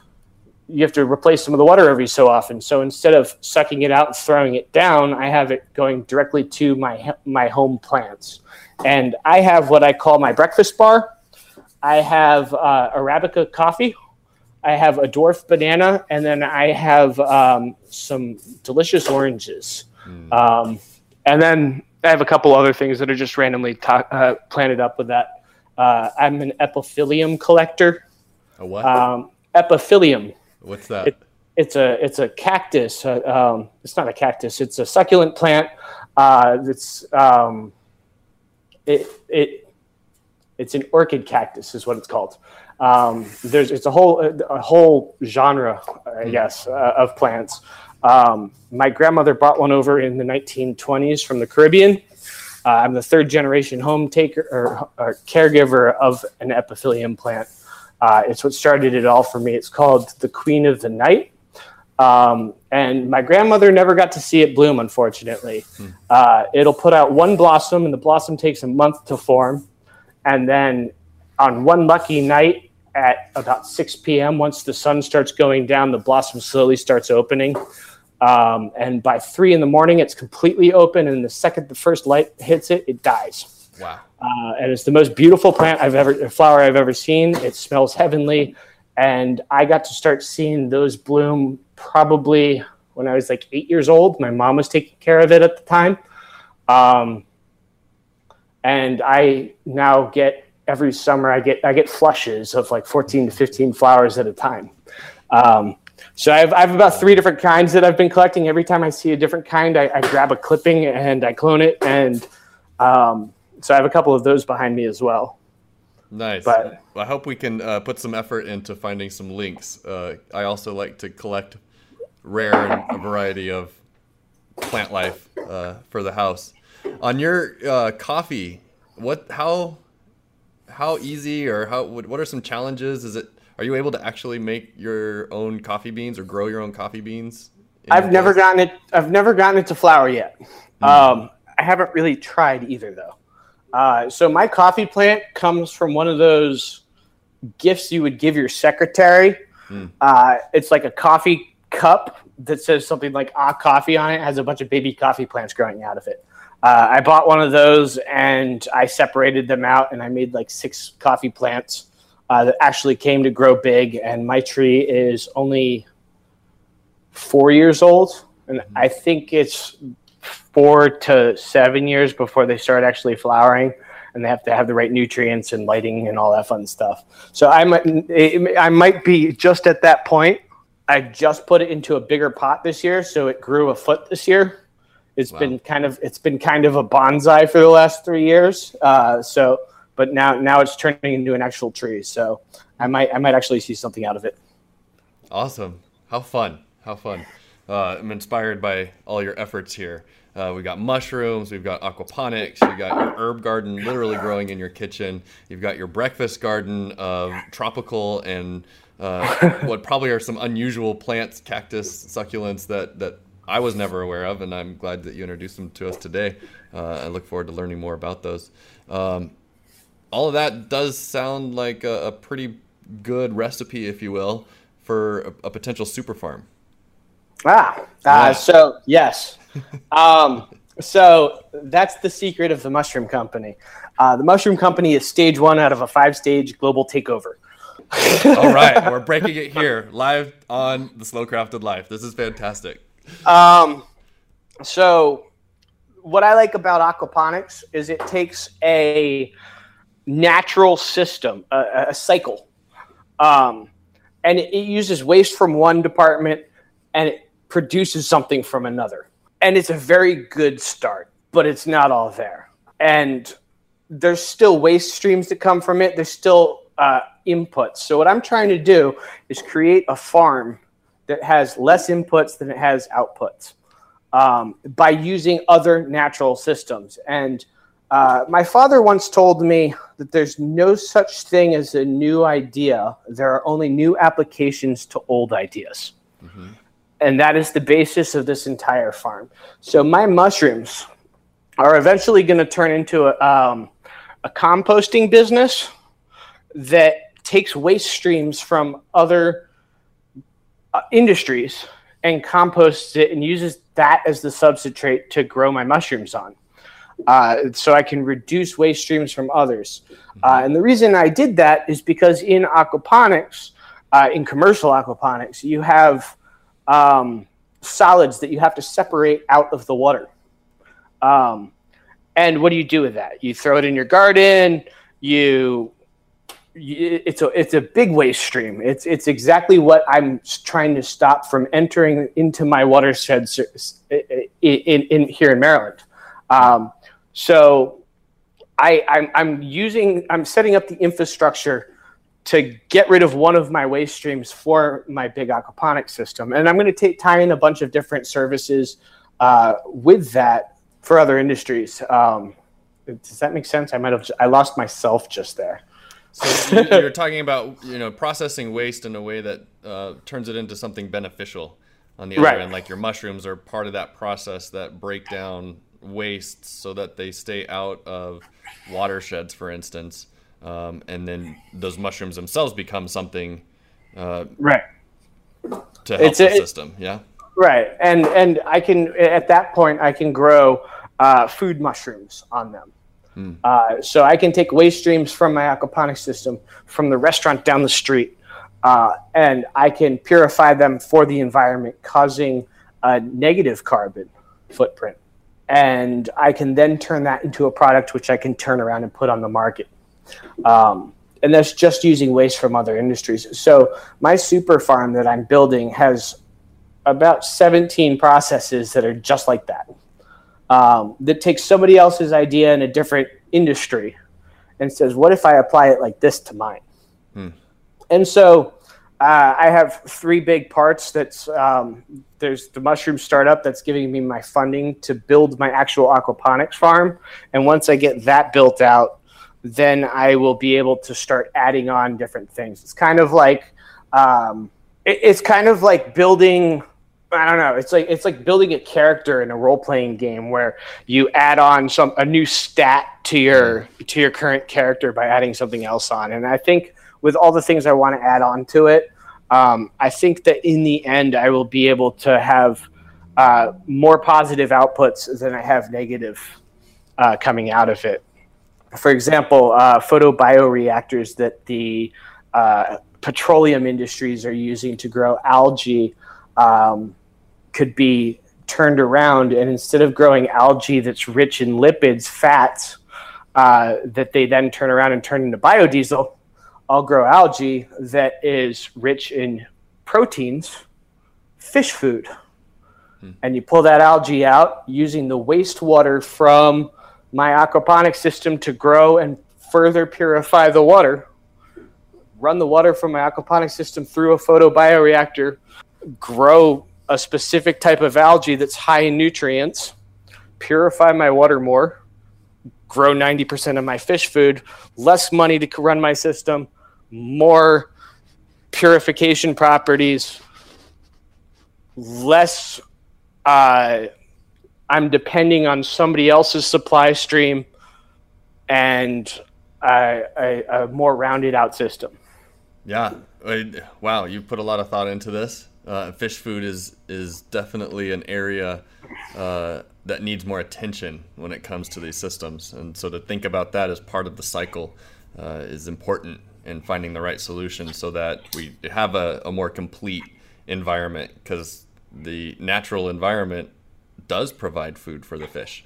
you have to replace some of the water every so often. So instead of sucking it out and throwing it down, I have it going directly to my my home plants. And I have what I call my breakfast bar. I have uh, Arabica coffee. I have a dwarf banana, and then I have um, some delicious oranges. Mm. Um, and then I have a couple other things that are just randomly ta- uh, planted up with that. Uh, I'm an epiphyllum collector. A what? Um, epiphyllum. What's that? It, it's a it's a cactus. Uh, um, it's not a cactus. It's a succulent plant. Uh, it's um, it it it's an orchid cactus is what it's called. Um, there's it's a whole a whole genre, I hmm. guess, uh, of plants. Um, my grandmother brought one over in the 1920s from the Caribbean. Uh, I'm the third generation home taker or, or caregiver of an epiphyllum plant. Uh, it's what started it all for me. It's called the Queen of the Night. Um, and my grandmother never got to see it bloom, unfortunately. Hmm. Uh, it'll put out one blossom, and the blossom takes a month to form. And then on one lucky night at about 6 p.m., once the sun starts going down, the blossom slowly starts opening. Um, and by three in the morning, it's completely open. And the second the first light hits it, it dies. Wow. Uh, and it's the most beautiful plant I've ever, flower I've ever seen. It smells heavenly. And I got to start seeing those bloom probably when I was like eight years old. My mom was taking care of it at the time. Um, and I now get every summer I get I get flushes of like 14 to 15 flowers at a time. Um, so I have, I have about three different kinds that I've been collecting. Every time I see a different kind, I, I grab a clipping and I clone it, and um, so I have a couple of those behind me as well. Nice. But I hope we can uh, put some effort into finding some links. Uh, I also like to collect rare and a variety of plant life uh, for the house. On your uh, coffee, what how how easy or how what are some challenges? Is it are you able to actually make your own coffee beans or grow your own coffee beans? I've never gotten it. I've never gotten it to flower yet. Mm. Um, I haven't really tried either though. Uh, so my coffee plant comes from one of those gifts you would give your secretary. Mm. Uh, it's like a coffee cup that says something like "ah coffee" on it. it. Has a bunch of baby coffee plants growing out of it. Uh, I bought one of those and I separated them out and I made like six coffee plants uh, that actually came to grow big. And my tree is only four years old, and mm-hmm. I think it's four to seven years before they start actually flowering and they have to have the right nutrients and lighting and all that fun stuff. So I might, I might be just at that point. I just put it into a bigger pot this year, so it grew a foot this year. It's wow. been kind of it's been kind of a bonsai for the last three years. Uh, so, but now now it's turning into an actual tree. So I might I might actually see something out of it. Awesome! How fun! How fun! Uh, I'm inspired by all your efforts here. Uh, we got mushrooms, we've got aquaponics, you've got your herb garden literally growing in your kitchen. You've got your breakfast garden of tropical and uh, what probably are some unusual plants, cactus, succulents that that I was never aware of, and I'm glad that you introduced them to us today. Uh, I look forward to learning more about those. Um, all of that does sound like a, a, pretty good recipe, if you will, for a, a potential super farm. Ah, uh, so yes. um, so that's the secret of the Mushroom Company. Uh, the Mushroom Company is stage one out of a five stage global takeover. All right, we're breaking it here live on the Slow Crafted Life. This is fantastic. Um, so what I like about aquaponics is it takes a natural system, a, a cycle, um, and it, it uses waste from one department and it produces something from another. And it's a very good start, but it's not all there. And there's still waste streams that come from it. There's still uh, inputs. So what I'm trying to do is create a farm that has less inputs than it has outputs um, by using other natural systems. And uh, my father once told me that there's no such thing as a new idea. There are only new applications to old ideas. Mm-hmm and that is the basis of this entire farm. So my mushrooms are eventually going to turn into a, um, a composting business that takes waste streams from other uh, industries and composts it and uses that as the substrate to grow my mushrooms on. Uh, so I can reduce waste streams from others. Uh, and the reason I did that is because in aquaponics, uh, in commercial aquaponics, you have um, solids that you have to separate out of the water. Um, and what do you do with that? You throw it in your garden. You, you, it's a it's a big waste stream. It's it's exactly what I'm trying to stop from entering into my watersheds in, in, in here in Maryland. Um, so I I'm, I'm using I'm setting up the infrastructure to get rid of one of my waste streams for my big aquaponics system. And I'm going to tie in a bunch of different services uh, with that for other industries. Um, does that make sense? I might have, I lost myself just there. So you, are talking about, you know, processing waste in a way that uh, turns it into something beneficial on the other right. end. Like your mushrooms are part of that process that break down waste so that they stay out of watersheds, for instance um, and then those mushrooms themselves become something uh, right to help it's the a, system. Yeah, right. And and I can at that point I can grow uh, food mushrooms on them. Hmm. Uh, so I can take waste streams from my aquaponics system from the restaurant down the street, uh, and I can purify them for the environment, causing a negative carbon footprint. And I can then turn that into a product which I can turn around and put on the market. Um, and that's just using waste from other industries. So my super farm that I'm building has about 17 processes that are just like that. Um, that takes somebody else's idea in a different industry and says, "What if I apply it like this to mine?" Hmm. And so uh, I have three big parts. That's um, there's the mushroom startup that's giving me my funding to build my actual aquaponics farm, and once I get that built out, then I will be able to start adding on different things. It's kind of like um, it, it's kind of like building. I don't know. It's like it's like building a character in a role playing game where you add on some a new stat to your to your current character by adding something else on. And I think with all the things I want to add on to it, um, I think that in the end I will be able to have uh, more positive outputs than I have negative uh, coming out of it for example, uh, photobioreactors that the uh, petroleum industries are using to grow algae um, could be turned around, and instead of growing algae that's rich in lipids, fats, uh, that they then turn around and turn into biodiesel, I'll grow algae that is rich in proteins, fish food. Hmm. And you pull that algae out using the wastewater from my aquaponic system to grow and further purify the water, run the water from my aquaponic system through a photobioreactor, grow a specific type of algae that's high in nutrients, purify my water more, grow 90% of my fish food, less money to run my system, more purification properties, less uh, I'm depending on somebody else's supply stream and a, more rounded out system. Yeah. Wow. You put a lot of thought into this. Uh, fish food is is definitely an area uh, that needs more attention when it comes to these systems, and so to think about that as part of the cycle uh, is important in finding the right solution so that we have a, a more complete environment because the natural environment does provide food for the fish.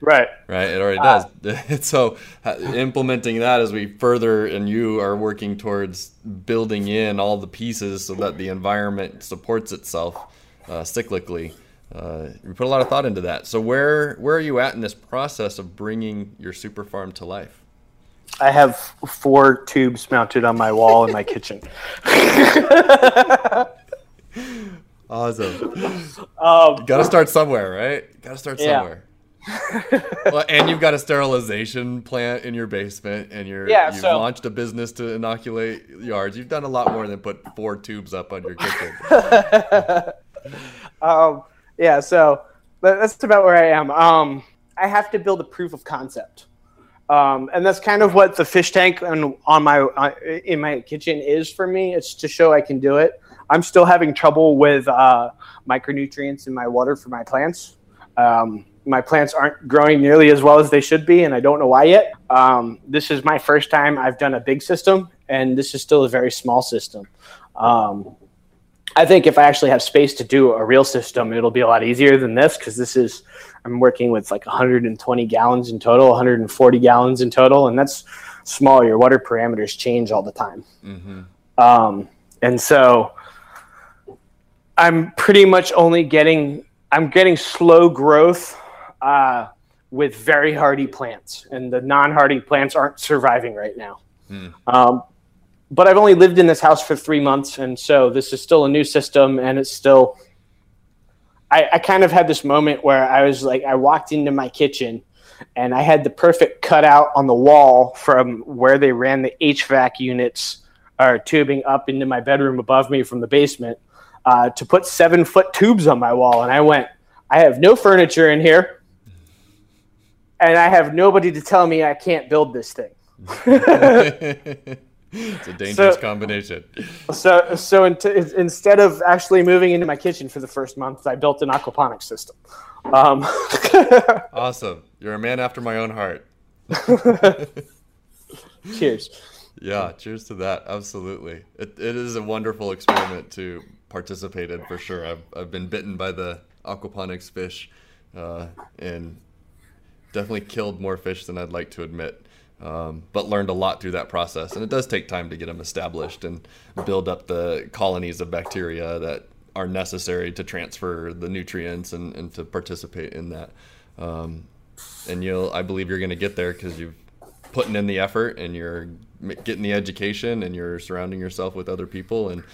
Right. Right. It already does. Uh, so implementing that as we further and you are working towards building in all the pieces so that the environment supports itself uh, cyclically. Uh, we put a lot of thought into that. So where where are you at in this process of bringing your super farm to life? I have four tubes mounted on my wall in my kitchen. Awesome. Um, got to start somewhere, right? Got to start somewhere. Yeah. well, and you've got a sterilization plant in your basement, and you're yeah, you've so, launched a business to inoculate yards. You've done a lot more than put four tubes up on your kitchen. um, yeah, so that's about where I am. Um, I have to build a proof of concept, um, and that's kind of what the fish tank on, on my uh, in my kitchen is for me. It's to show I can do it. I'm still having trouble with uh, micronutrients in my water for my plants. Um, my plants aren't growing nearly as well as they should be, and I don't know why yet. Um, this is my first time I've done a big system, and this is still a very small system. Um, I think if I actually have space to do a real system, it'll be a lot easier than this because this is I'm working with like 120 gallons in total, 140 gallons in total, and that's small. Your water parameters change all the time, mm-hmm. um, and so I'm pretty much only getting I'm getting slow growth uh, with very hardy plants, and the non-hardy plants aren't surviving right now. Mm. Um, but I've only lived in this house for three months, and so this is still a new system, and it's still. I, I kind of had this moment where I was like, I walked into my kitchen, and I had the perfect cutout on the wall from where they ran the HVAC units or tubing up into my bedroom above me from the basement uh, to put seven foot tubes on my wall, and I went, I have no furniture in here, and I have nobody to tell me I can't build this thing. it's a dangerous so, combination. So, so in t- instead of actually moving into my kitchen for the first month, I built an aquaponics system. Um, awesome! You're a man after my own heart. cheers. Yeah, cheers to that. Absolutely, it, it is a wonderful experiment to participate in for sure. I've I've been bitten by the aquaponics fish, uh, and definitely killed more fish than I'd like to admit um, but learned a lot through that process. And it does take time to get them established and build up the colonies of bacteria that are necessary to transfer the nutrients and, and to participate in that. Um, and you'll, I believe you're going to get there because you've putting in the effort and you're getting the education and you're surrounding yourself with other people and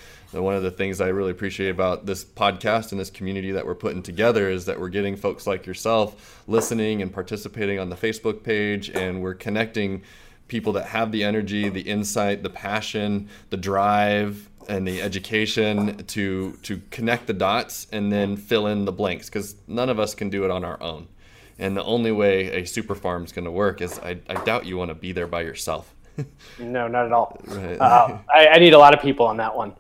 one of the things I really appreciate about this podcast and this community that we're putting together is that we're getting folks like yourself listening and participating on the Facebook page, and we're connecting people that have the energy, the insight, the passion, the drive, and the education to to connect the dots and then fill in the blanks because none of us can do it on our own. And the only way a super farm is going to work is I, I doubt you want to be there by yourself. no, not at all. Right. Uh, I, I, need a lot of people on that one.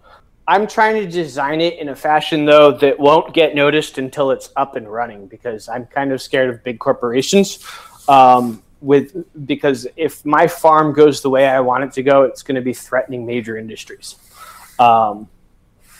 I'm trying to design it in a fashion though that won't get noticed until it's up and running because I'm kind of scared of big corporations. Um, with because if my farm goes the way I want it to go, it's going to be threatening major industries. Um,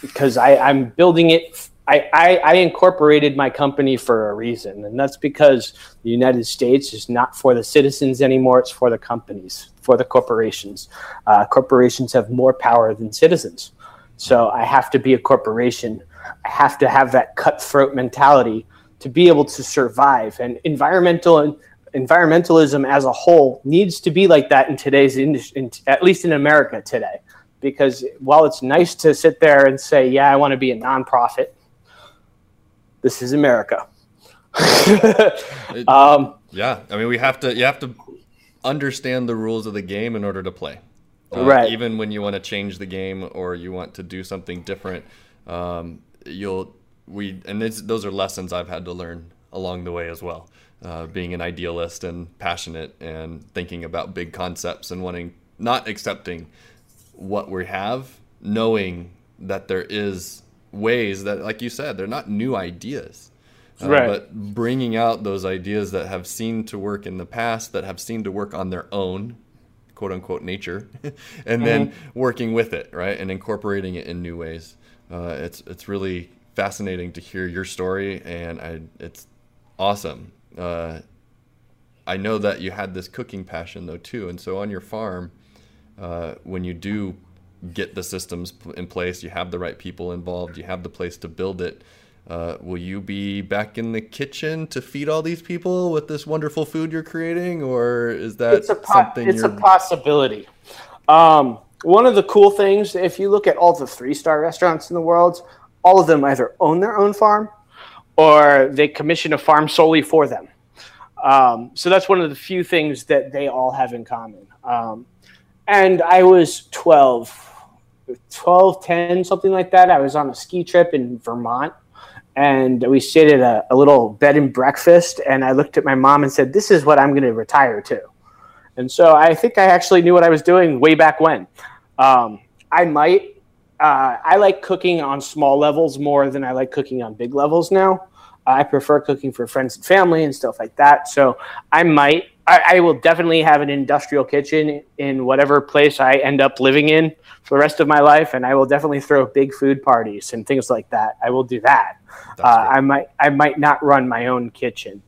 because I, I'm building it. I, I, I incorporated my company for a reason, and that's because the United States is not for the citizens anymore; it's for the companies, for the corporations. Uh, corporations have more power than citizens. So I have to be a corporation. I have to have that cutthroat mentality to be able to survive. And environmental environmentalism as a whole needs to be like that in today's industry, at least in America today. Because while it's nice to sit there and say, "Yeah, I want to be a nonprofit," this is America. um, yeah, I mean, we have to. You have to understand the rules of the game in order to play. Uh, right. Even when you want to change the game or you want to do something different, um, you'll we and those are lessons I've had to learn along the way as well. Uh, being an idealist and passionate and thinking about big concepts and wanting not accepting what we have, knowing that there is ways that, like you said, they're not new ideas. Uh, right. But bringing out those ideas that have seemed to work in the past, that have seemed to work on their own, quote unquote nature, and mm-hmm. then working with it, right, and incorporating it in new ways. Uh, it's it's really fascinating to hear your story, and I, it's awesome. Uh, I know that you had this cooking passion though too, and so on your farm, uh, when you do get the systems in place, you have the right people involved, you have the place to build it. Uh, will you be back in the kitchen to feed all these people with this wonderful food you're creating, or is that it's a po- something? It's you're... a possibility. Um, one of the cool things, if you look at all the three star restaurants in the world, all of them either own their own farm or they commission a farm solely for them. Um, so that's one of the few things that they all have in common. Um, and I was 12, 12, 10, something like that. I was on a ski trip in Vermont and we stayed at a, a, little bed and breakfast and i looked at my mom and said this is what i'm going to retire to and so i think i actually knew what i was doing way back when um, i might uh, I like cooking on small levels more than I like cooking on big levels now. I prefer cooking for friends and family and stuff like that. So I might, I, I, will definitely have an industrial kitchen in whatever place I end up living in for the rest of my life, and I will definitely throw big food parties and things like that. I will do that. Uh, I might, I might not run my own kitchen.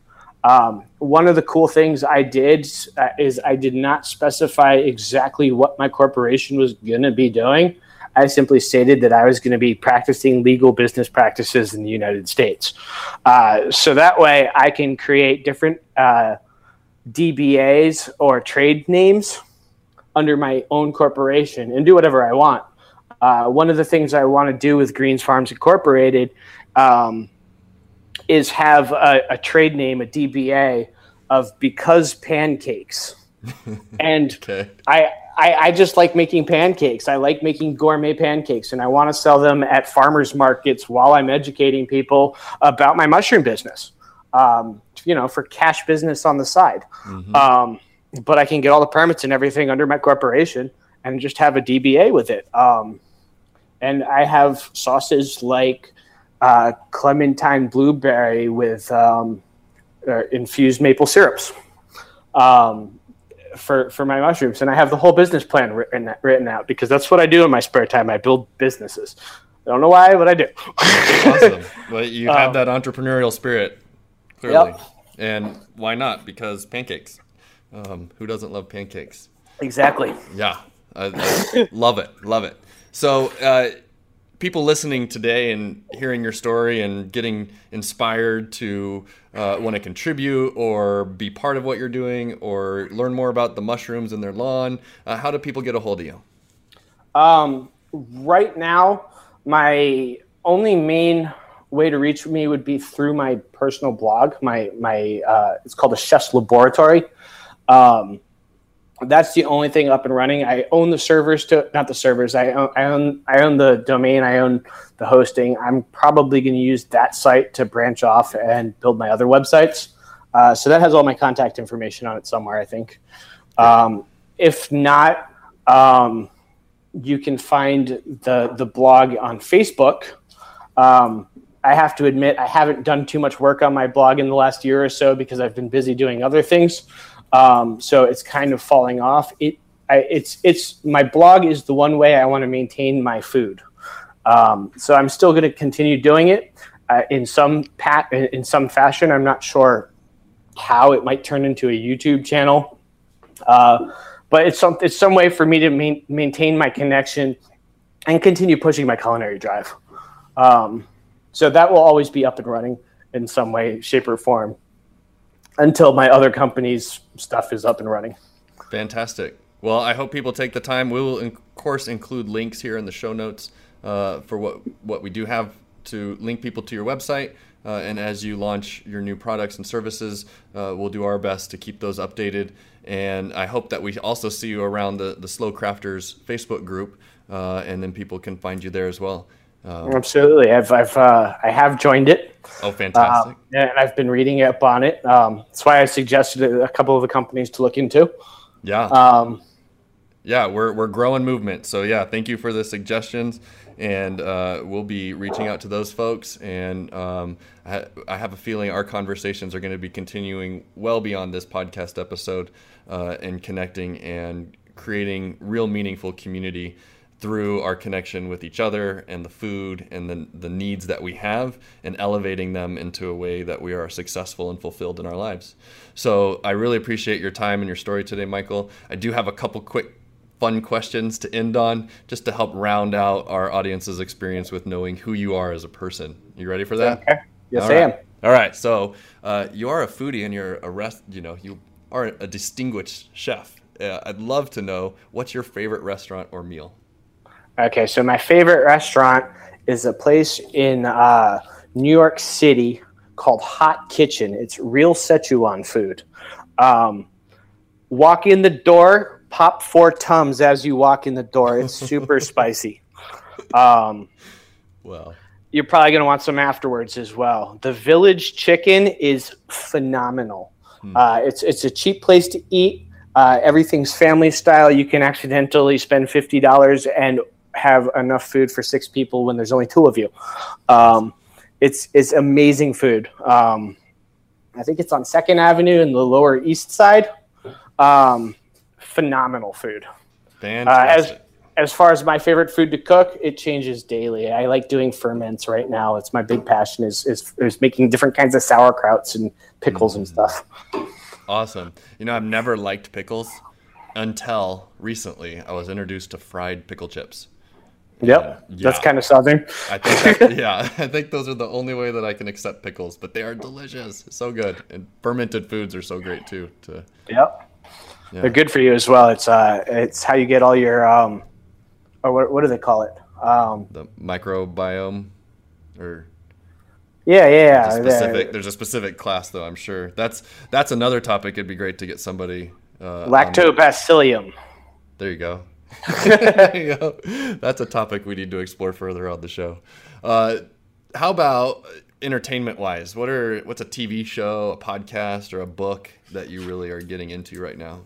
Um, one of the cool things I did uh, is I did not specify exactly what my corporation was going to be doing. I simply stated that I was going to be practicing legal business practices in the United States. Uh, so that way I can create different uh, DBAs or trade names under my own corporation and do whatever I want. Uh, one of the things I want to do with Greens Farms Incorporated um, is have a, a trade name, a DBA of because pancakes. and okay. I, I, I, just like making pancakes. I like making gourmet pancakes, and I want to sell them at farmers markets while I'm educating people about my mushroom business. Um, you know, for cash business on the side. Mm-hmm. Um, but I can get all the permits and everything under my corporation and just have a DBA with it. Um, and I have sauces like uh, clementine blueberry with um, uh, infused maple syrups um, for for my mushrooms, and I have the whole business plan written written out because that's what I do in my spare time. I build businesses. I don't know why, but I do. awesome. But you have um, that entrepreneurial spirit, clearly. Yep. And why not? Because pancakes. Um, who doesn't love pancakes? Exactly. Yeah. I, I love it. Love it. So, uh, people listening today and hearing your story and getting inspired to uh, want to contribute or be part of what you're doing or learn more about the mushrooms in their lawn, uh, how do people get a hold of you? Um, right now, my only main way to reach me would be through my personal blog. My my uh, it's called the Chef's Laboratory. Um, that's the only thing up and running. I own the servers to not the servers. I own I own I own the domain. I own the hosting. I'm probably going to use that site to branch off and build my other websites. Uh, so that has all my contact information on it somewhere. I think. Um, if not, um, you can find the the blog on Facebook. Um, I have to admit I haven't done too much work on my blog in the last year or so because I've been busy doing other things. Um, so it's kind of falling off. It, I, it's, it's my blog is the one way I want to maintain my food. Um, so I'm still going to continue doing it uh, in some pat in some fashion. I'm not sure how it might turn into a YouTube channel, uh, but it's some it's some way for me to main, maintain my connection and continue pushing my culinary drive. Um, so that will always be up and running in some way, shape, or form until my other company's stuff is up and running. Fantastic. Well, I hope people take the time. We will, of course, include links here in the show notes uh, for what what we do have to link people to your website. Uh, and as you launch your new products and services, uh, we'll do our best to keep those updated. And I hope that we also see you around the, the Slow Crafters Facebook group, uh, and then people can find you there as well. Um, Absolutely, I've I've uh, I have joined it. Oh, fantastic! Um, and I've been reading up on it. Um, that's why I suggested a couple of the companies to look into. Yeah. Um, yeah, we're we're growing movement. So yeah, thank you for the suggestions, and uh, we'll be reaching out to those folks. And um, I, I, have a feeling our conversations are going to be continuing well beyond this podcast episode, uh, and connecting and creating real meaningful community through our connection with each other and the food and the, the needs that we have and elevating them into a way that we are successful and fulfilled in our lives. So I really appreciate your time and your story today, Michael. I do have a couple quick fun questions to end on just to help round out our audience's experience with knowing who you are as a person. You ready for that? Okay. Yes, All I right. am. All right. So uh, you are a foodie and you're a rest, you know, you are a distinguished chef. Uh, I'd love to know what's your favorite restaurant or meal? Okay, so my favorite restaurant is a place in uh, New York City called Hot Kitchen. It's real Szechuan food. Um, walk in the door, pop four tums as you walk in the door. It's super spicy. Um, well, you're probably going to want some afterwards as well. The Village Chicken is phenomenal. Hmm. Uh, it's it's a cheap place to eat. Uh, everything's family style. You can accidentally spend fifty dollars and have enough food for six people when there's only two of you. Um, it's it's amazing food. Um, I think it's on Second Avenue in the Lower East Side. Um, phenomenal food. Fantastic. Uh, as as far as my favorite food to cook, it changes daily. I like doing ferments right now. It's my big passion is is, is making different kinds of sauerkrauts and pickles mm. and stuff. Awesome. You know, I've never liked pickles until recently. I was introduced to fried pickle chips. Yep, uh, yeah. that's kind of southern. I think, that, yeah, I think those are the only way that I can accept pickles, but they are delicious, so good, and fermented foods are so great too. To yep, yeah. they're good for you as well. It's uh, it's how you get all your um, or what, what do they call it? Um, the microbiome, or yeah, yeah. Specific. There's a specific class though. I'm sure that's that's another topic. It'd be great to get somebody. Uh, Lactobacillium. There you go. That's a topic we need to explore further on the show. Uh, how about entertainment wise? What are what's a TV show, a podcast, or a book that you really are getting into right now?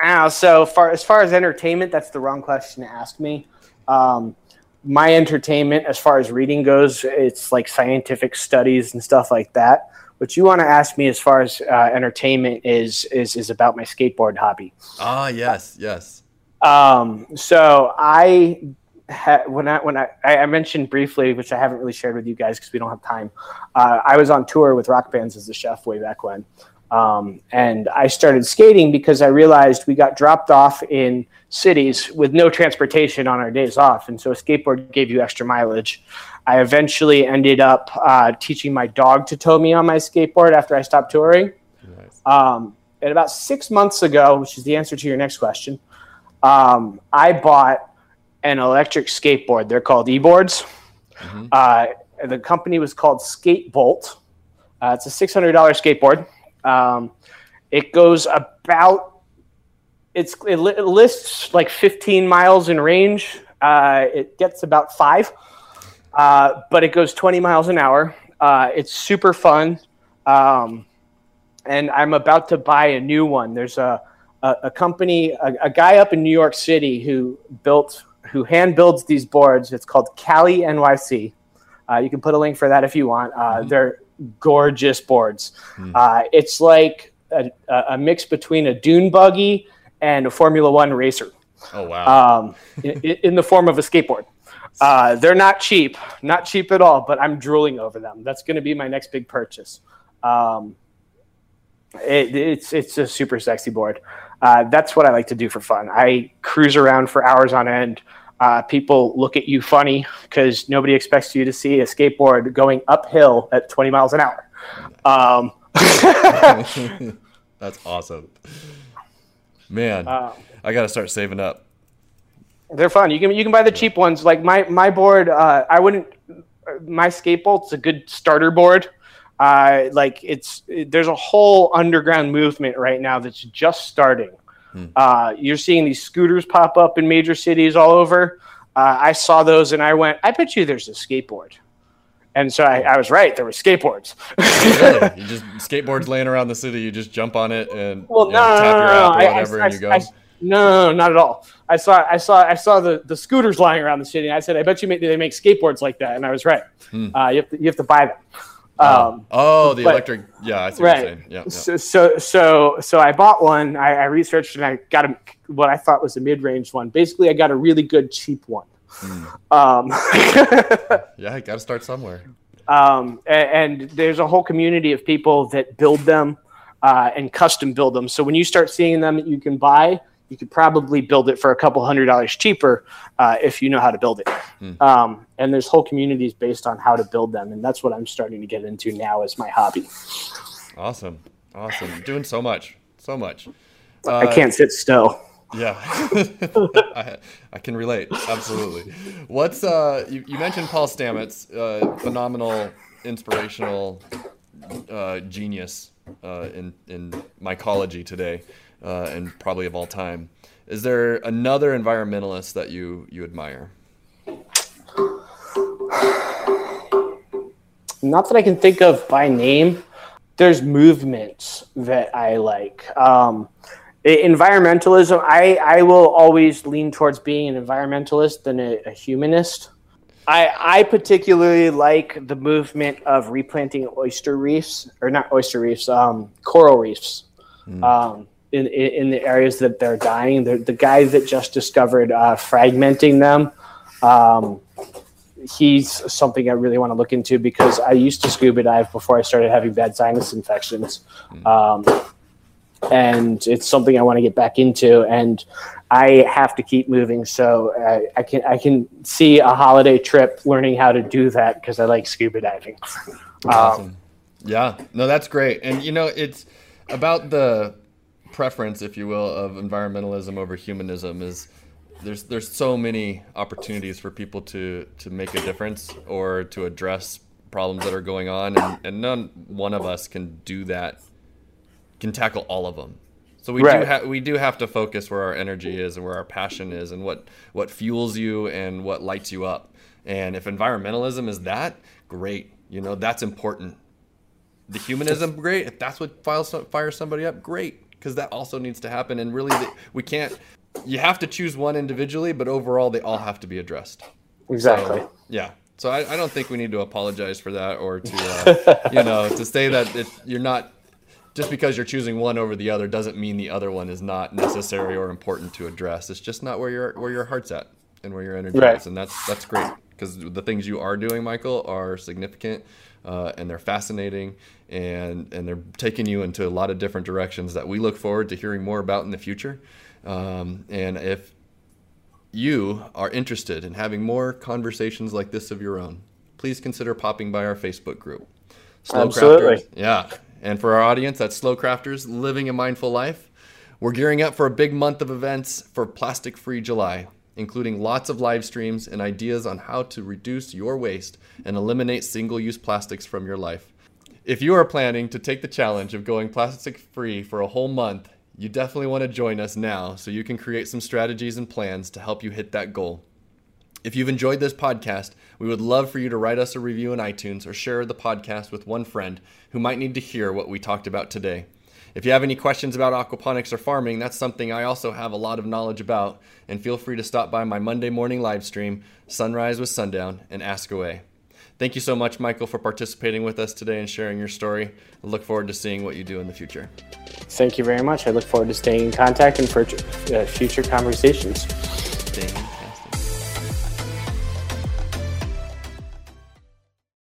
Ah, so far as far as entertainment, that's the wrong question to ask me. Um, my entertainment, as far as reading goes, it's like scientific studies and stuff like that. What you want to ask me as far as uh, entertainment is is is about my skateboard hobby. Ah, yes, yes. Um, so I ha- when I when I, I mentioned briefly, which I haven't really shared with you guys because we don't have time. Uh, I was on tour with rock bands as a chef way back when, um, and I started skating because I realized we got dropped off in cities with no transportation on our days off. And so a skateboard gave you extra mileage. I eventually ended up uh, teaching my dog to tow me on my skateboard after I stopped touring. Nice. Um, and about six months ago, which is the answer to your next question, um, I bought an electric skateboard. They're called e-boards. Mm-hmm. Uh, the company was called Skatebolt. Uh, it's a $600 skateboard. Um, it goes about it's it lists like 15 miles in range. Uh, it gets about five, uh, but it goes 20 miles an hour. Uh, it's super fun, um, and I'm about to buy a new one. There's a a, a company, a, a, guy up in New York City who built who hand builds these boards. It's called Kaly NYC. Uh, you can put a link for that if you want. Uh, mm-hmm. They're gorgeous boards. Mm. Uh, it's like a, a, mix between a dune buggy and a Formula One racer. Oh wow! Um, in, in, the form of a skateboard. Uh, they're not cheap, not cheap at all. But I'm drooling over them. That's going to be my next big purchase. Um, it, it's it's a super sexy board. Uh, that's what I like to do for fun. I cruise around for hours on end. Uh, people look at you funny because nobody expects you to see a skateboard going uphill at 20 miles an hour. Um, That's awesome, man. Uh, I got to start saving up. They're fun. You can you can buy the cheap ones. Like my my board, uh, I wouldn't. My skateboard's a good starter board. Uh, like it's it, there's a whole underground movement right now that's just starting Hmm. Uh, you're seeing these scooters pop up in major cities all over. Uh, I saw those and I went, I bet you there's a skateboard. And so I, I was right. There were skateboards. really? You just skateboards laying around the city. You just jump on it and well, no, know, tap no, your app or whatever, I, I, and you go. no, no, not at all. I saw, I saw, I saw the, the scooters lying around the city. And I said, I bet you make, they make skateboards like that. And I was right. Hmm. Uh, you have to, you have to buy them. Oh. Um, oh, the but, electric. Yeah, I see right. what you're saying. Yeah, yeah. So, so, so, so I bought one. I, I researched and I got a, what I thought was a mid-range one. Basically, I got a really good cheap one. Mm. Um, yeah, got to start somewhere. Um, and, and, there's a whole community of people that build them uh, and custom build them. So when you start seeing them you can buy, you could probably build it for a couple hundred dollars cheaper uh, if you know how to build it. Hmm. Um, and there's whole communities based on how to build them, and that's what I'm starting to get into now as my hobby. Awesome, awesome, You're doing so much, so much. Uh, I can't sit still. Yeah, I, I, can relate absolutely. What's uh? You, you mentioned Paul Stamets, uh, phenomenal, inspirational, uh, genius uh, in in mycology today uh, and probably of all time. Is there another environmentalist that you you admire? Not that I can think of by name. There's movements that I like. Um, Environmentalism, I, I will always lean towards being an environmentalist than a, a humanist. I, I particularly like the movement of replanting oyster reefs, or not oyster reefs, um, coral reefs, mm. um, in, in, the areas that they're dying. The, the guy that just discovered uh, fragmenting them, um, he's something I really want to look into because I used to scuba dive before I started having bad sinus infections. Mm. Um, and it's something I want to get back into. And I have to keep moving, so I, I can I can see a holiday trip learning how to do that because I like scuba diving. Awesome. Um, yeah, no, that's great. And you know, it's about the preference, if you will, of environmentalism over humanism. Is there's there's so many opportunities for people to to make a difference or to address problems that are going on, and, and none one of us can do that can tackle all of them. So we right. do have we do have to focus where our energy is and where our passion is and what what fuels you and what lights you up. And if environmentalism is that, great. You know, that's important. The humanism, great. If that's what files, fires somebody up, great. Because that also needs to happen. And really, we can't. You have to choose one individually, but overall, they all have to be addressed. Exactly. So, yeah. So I, I, don't think we need to apologize for that or to, uh, you know, to say that it, you're not just because you're choosing one over the other doesn't mean the other one is not necessary or important to address. It's just not where your where your heart's at and where your energy right. is, and that's that's great because the things you are doing, Michael, are significant uh, and they're fascinating and and they're taking you into a lot of different directions that we look forward to hearing more about in the future. Um, and if you are interested in having more conversations like this of your own, please consider popping by our Facebook group. Slow Absolutely. Crafters. Yeah, and for our audience, that's Slow Crafters Living a Mindful Life. We're gearing up for a big month of events for Plastic Free July, including lots of live streams and ideas on how to reduce your waste and eliminate single use plastics from your life. If you are planning to take the challenge of going plastic free for a whole month, you definitely want to join us now so you can create some strategies and plans to help you hit that goal. If you've enjoyed this podcast, we would love for you to write us a review in iTunes or share the podcast with one friend who might need to hear what we talked about today. If you have any questions about aquaponics or farming, that's something I also have a lot of knowledge about, and feel free to stop by my Monday morning live stream, Sunrise with Sundown, and ask away. Thank you so much, Michael, for participating with us today and sharing your story. I look forward to seeing what you do in the future. Thank you very much. I look forward to staying in contact and for uh, future conversations.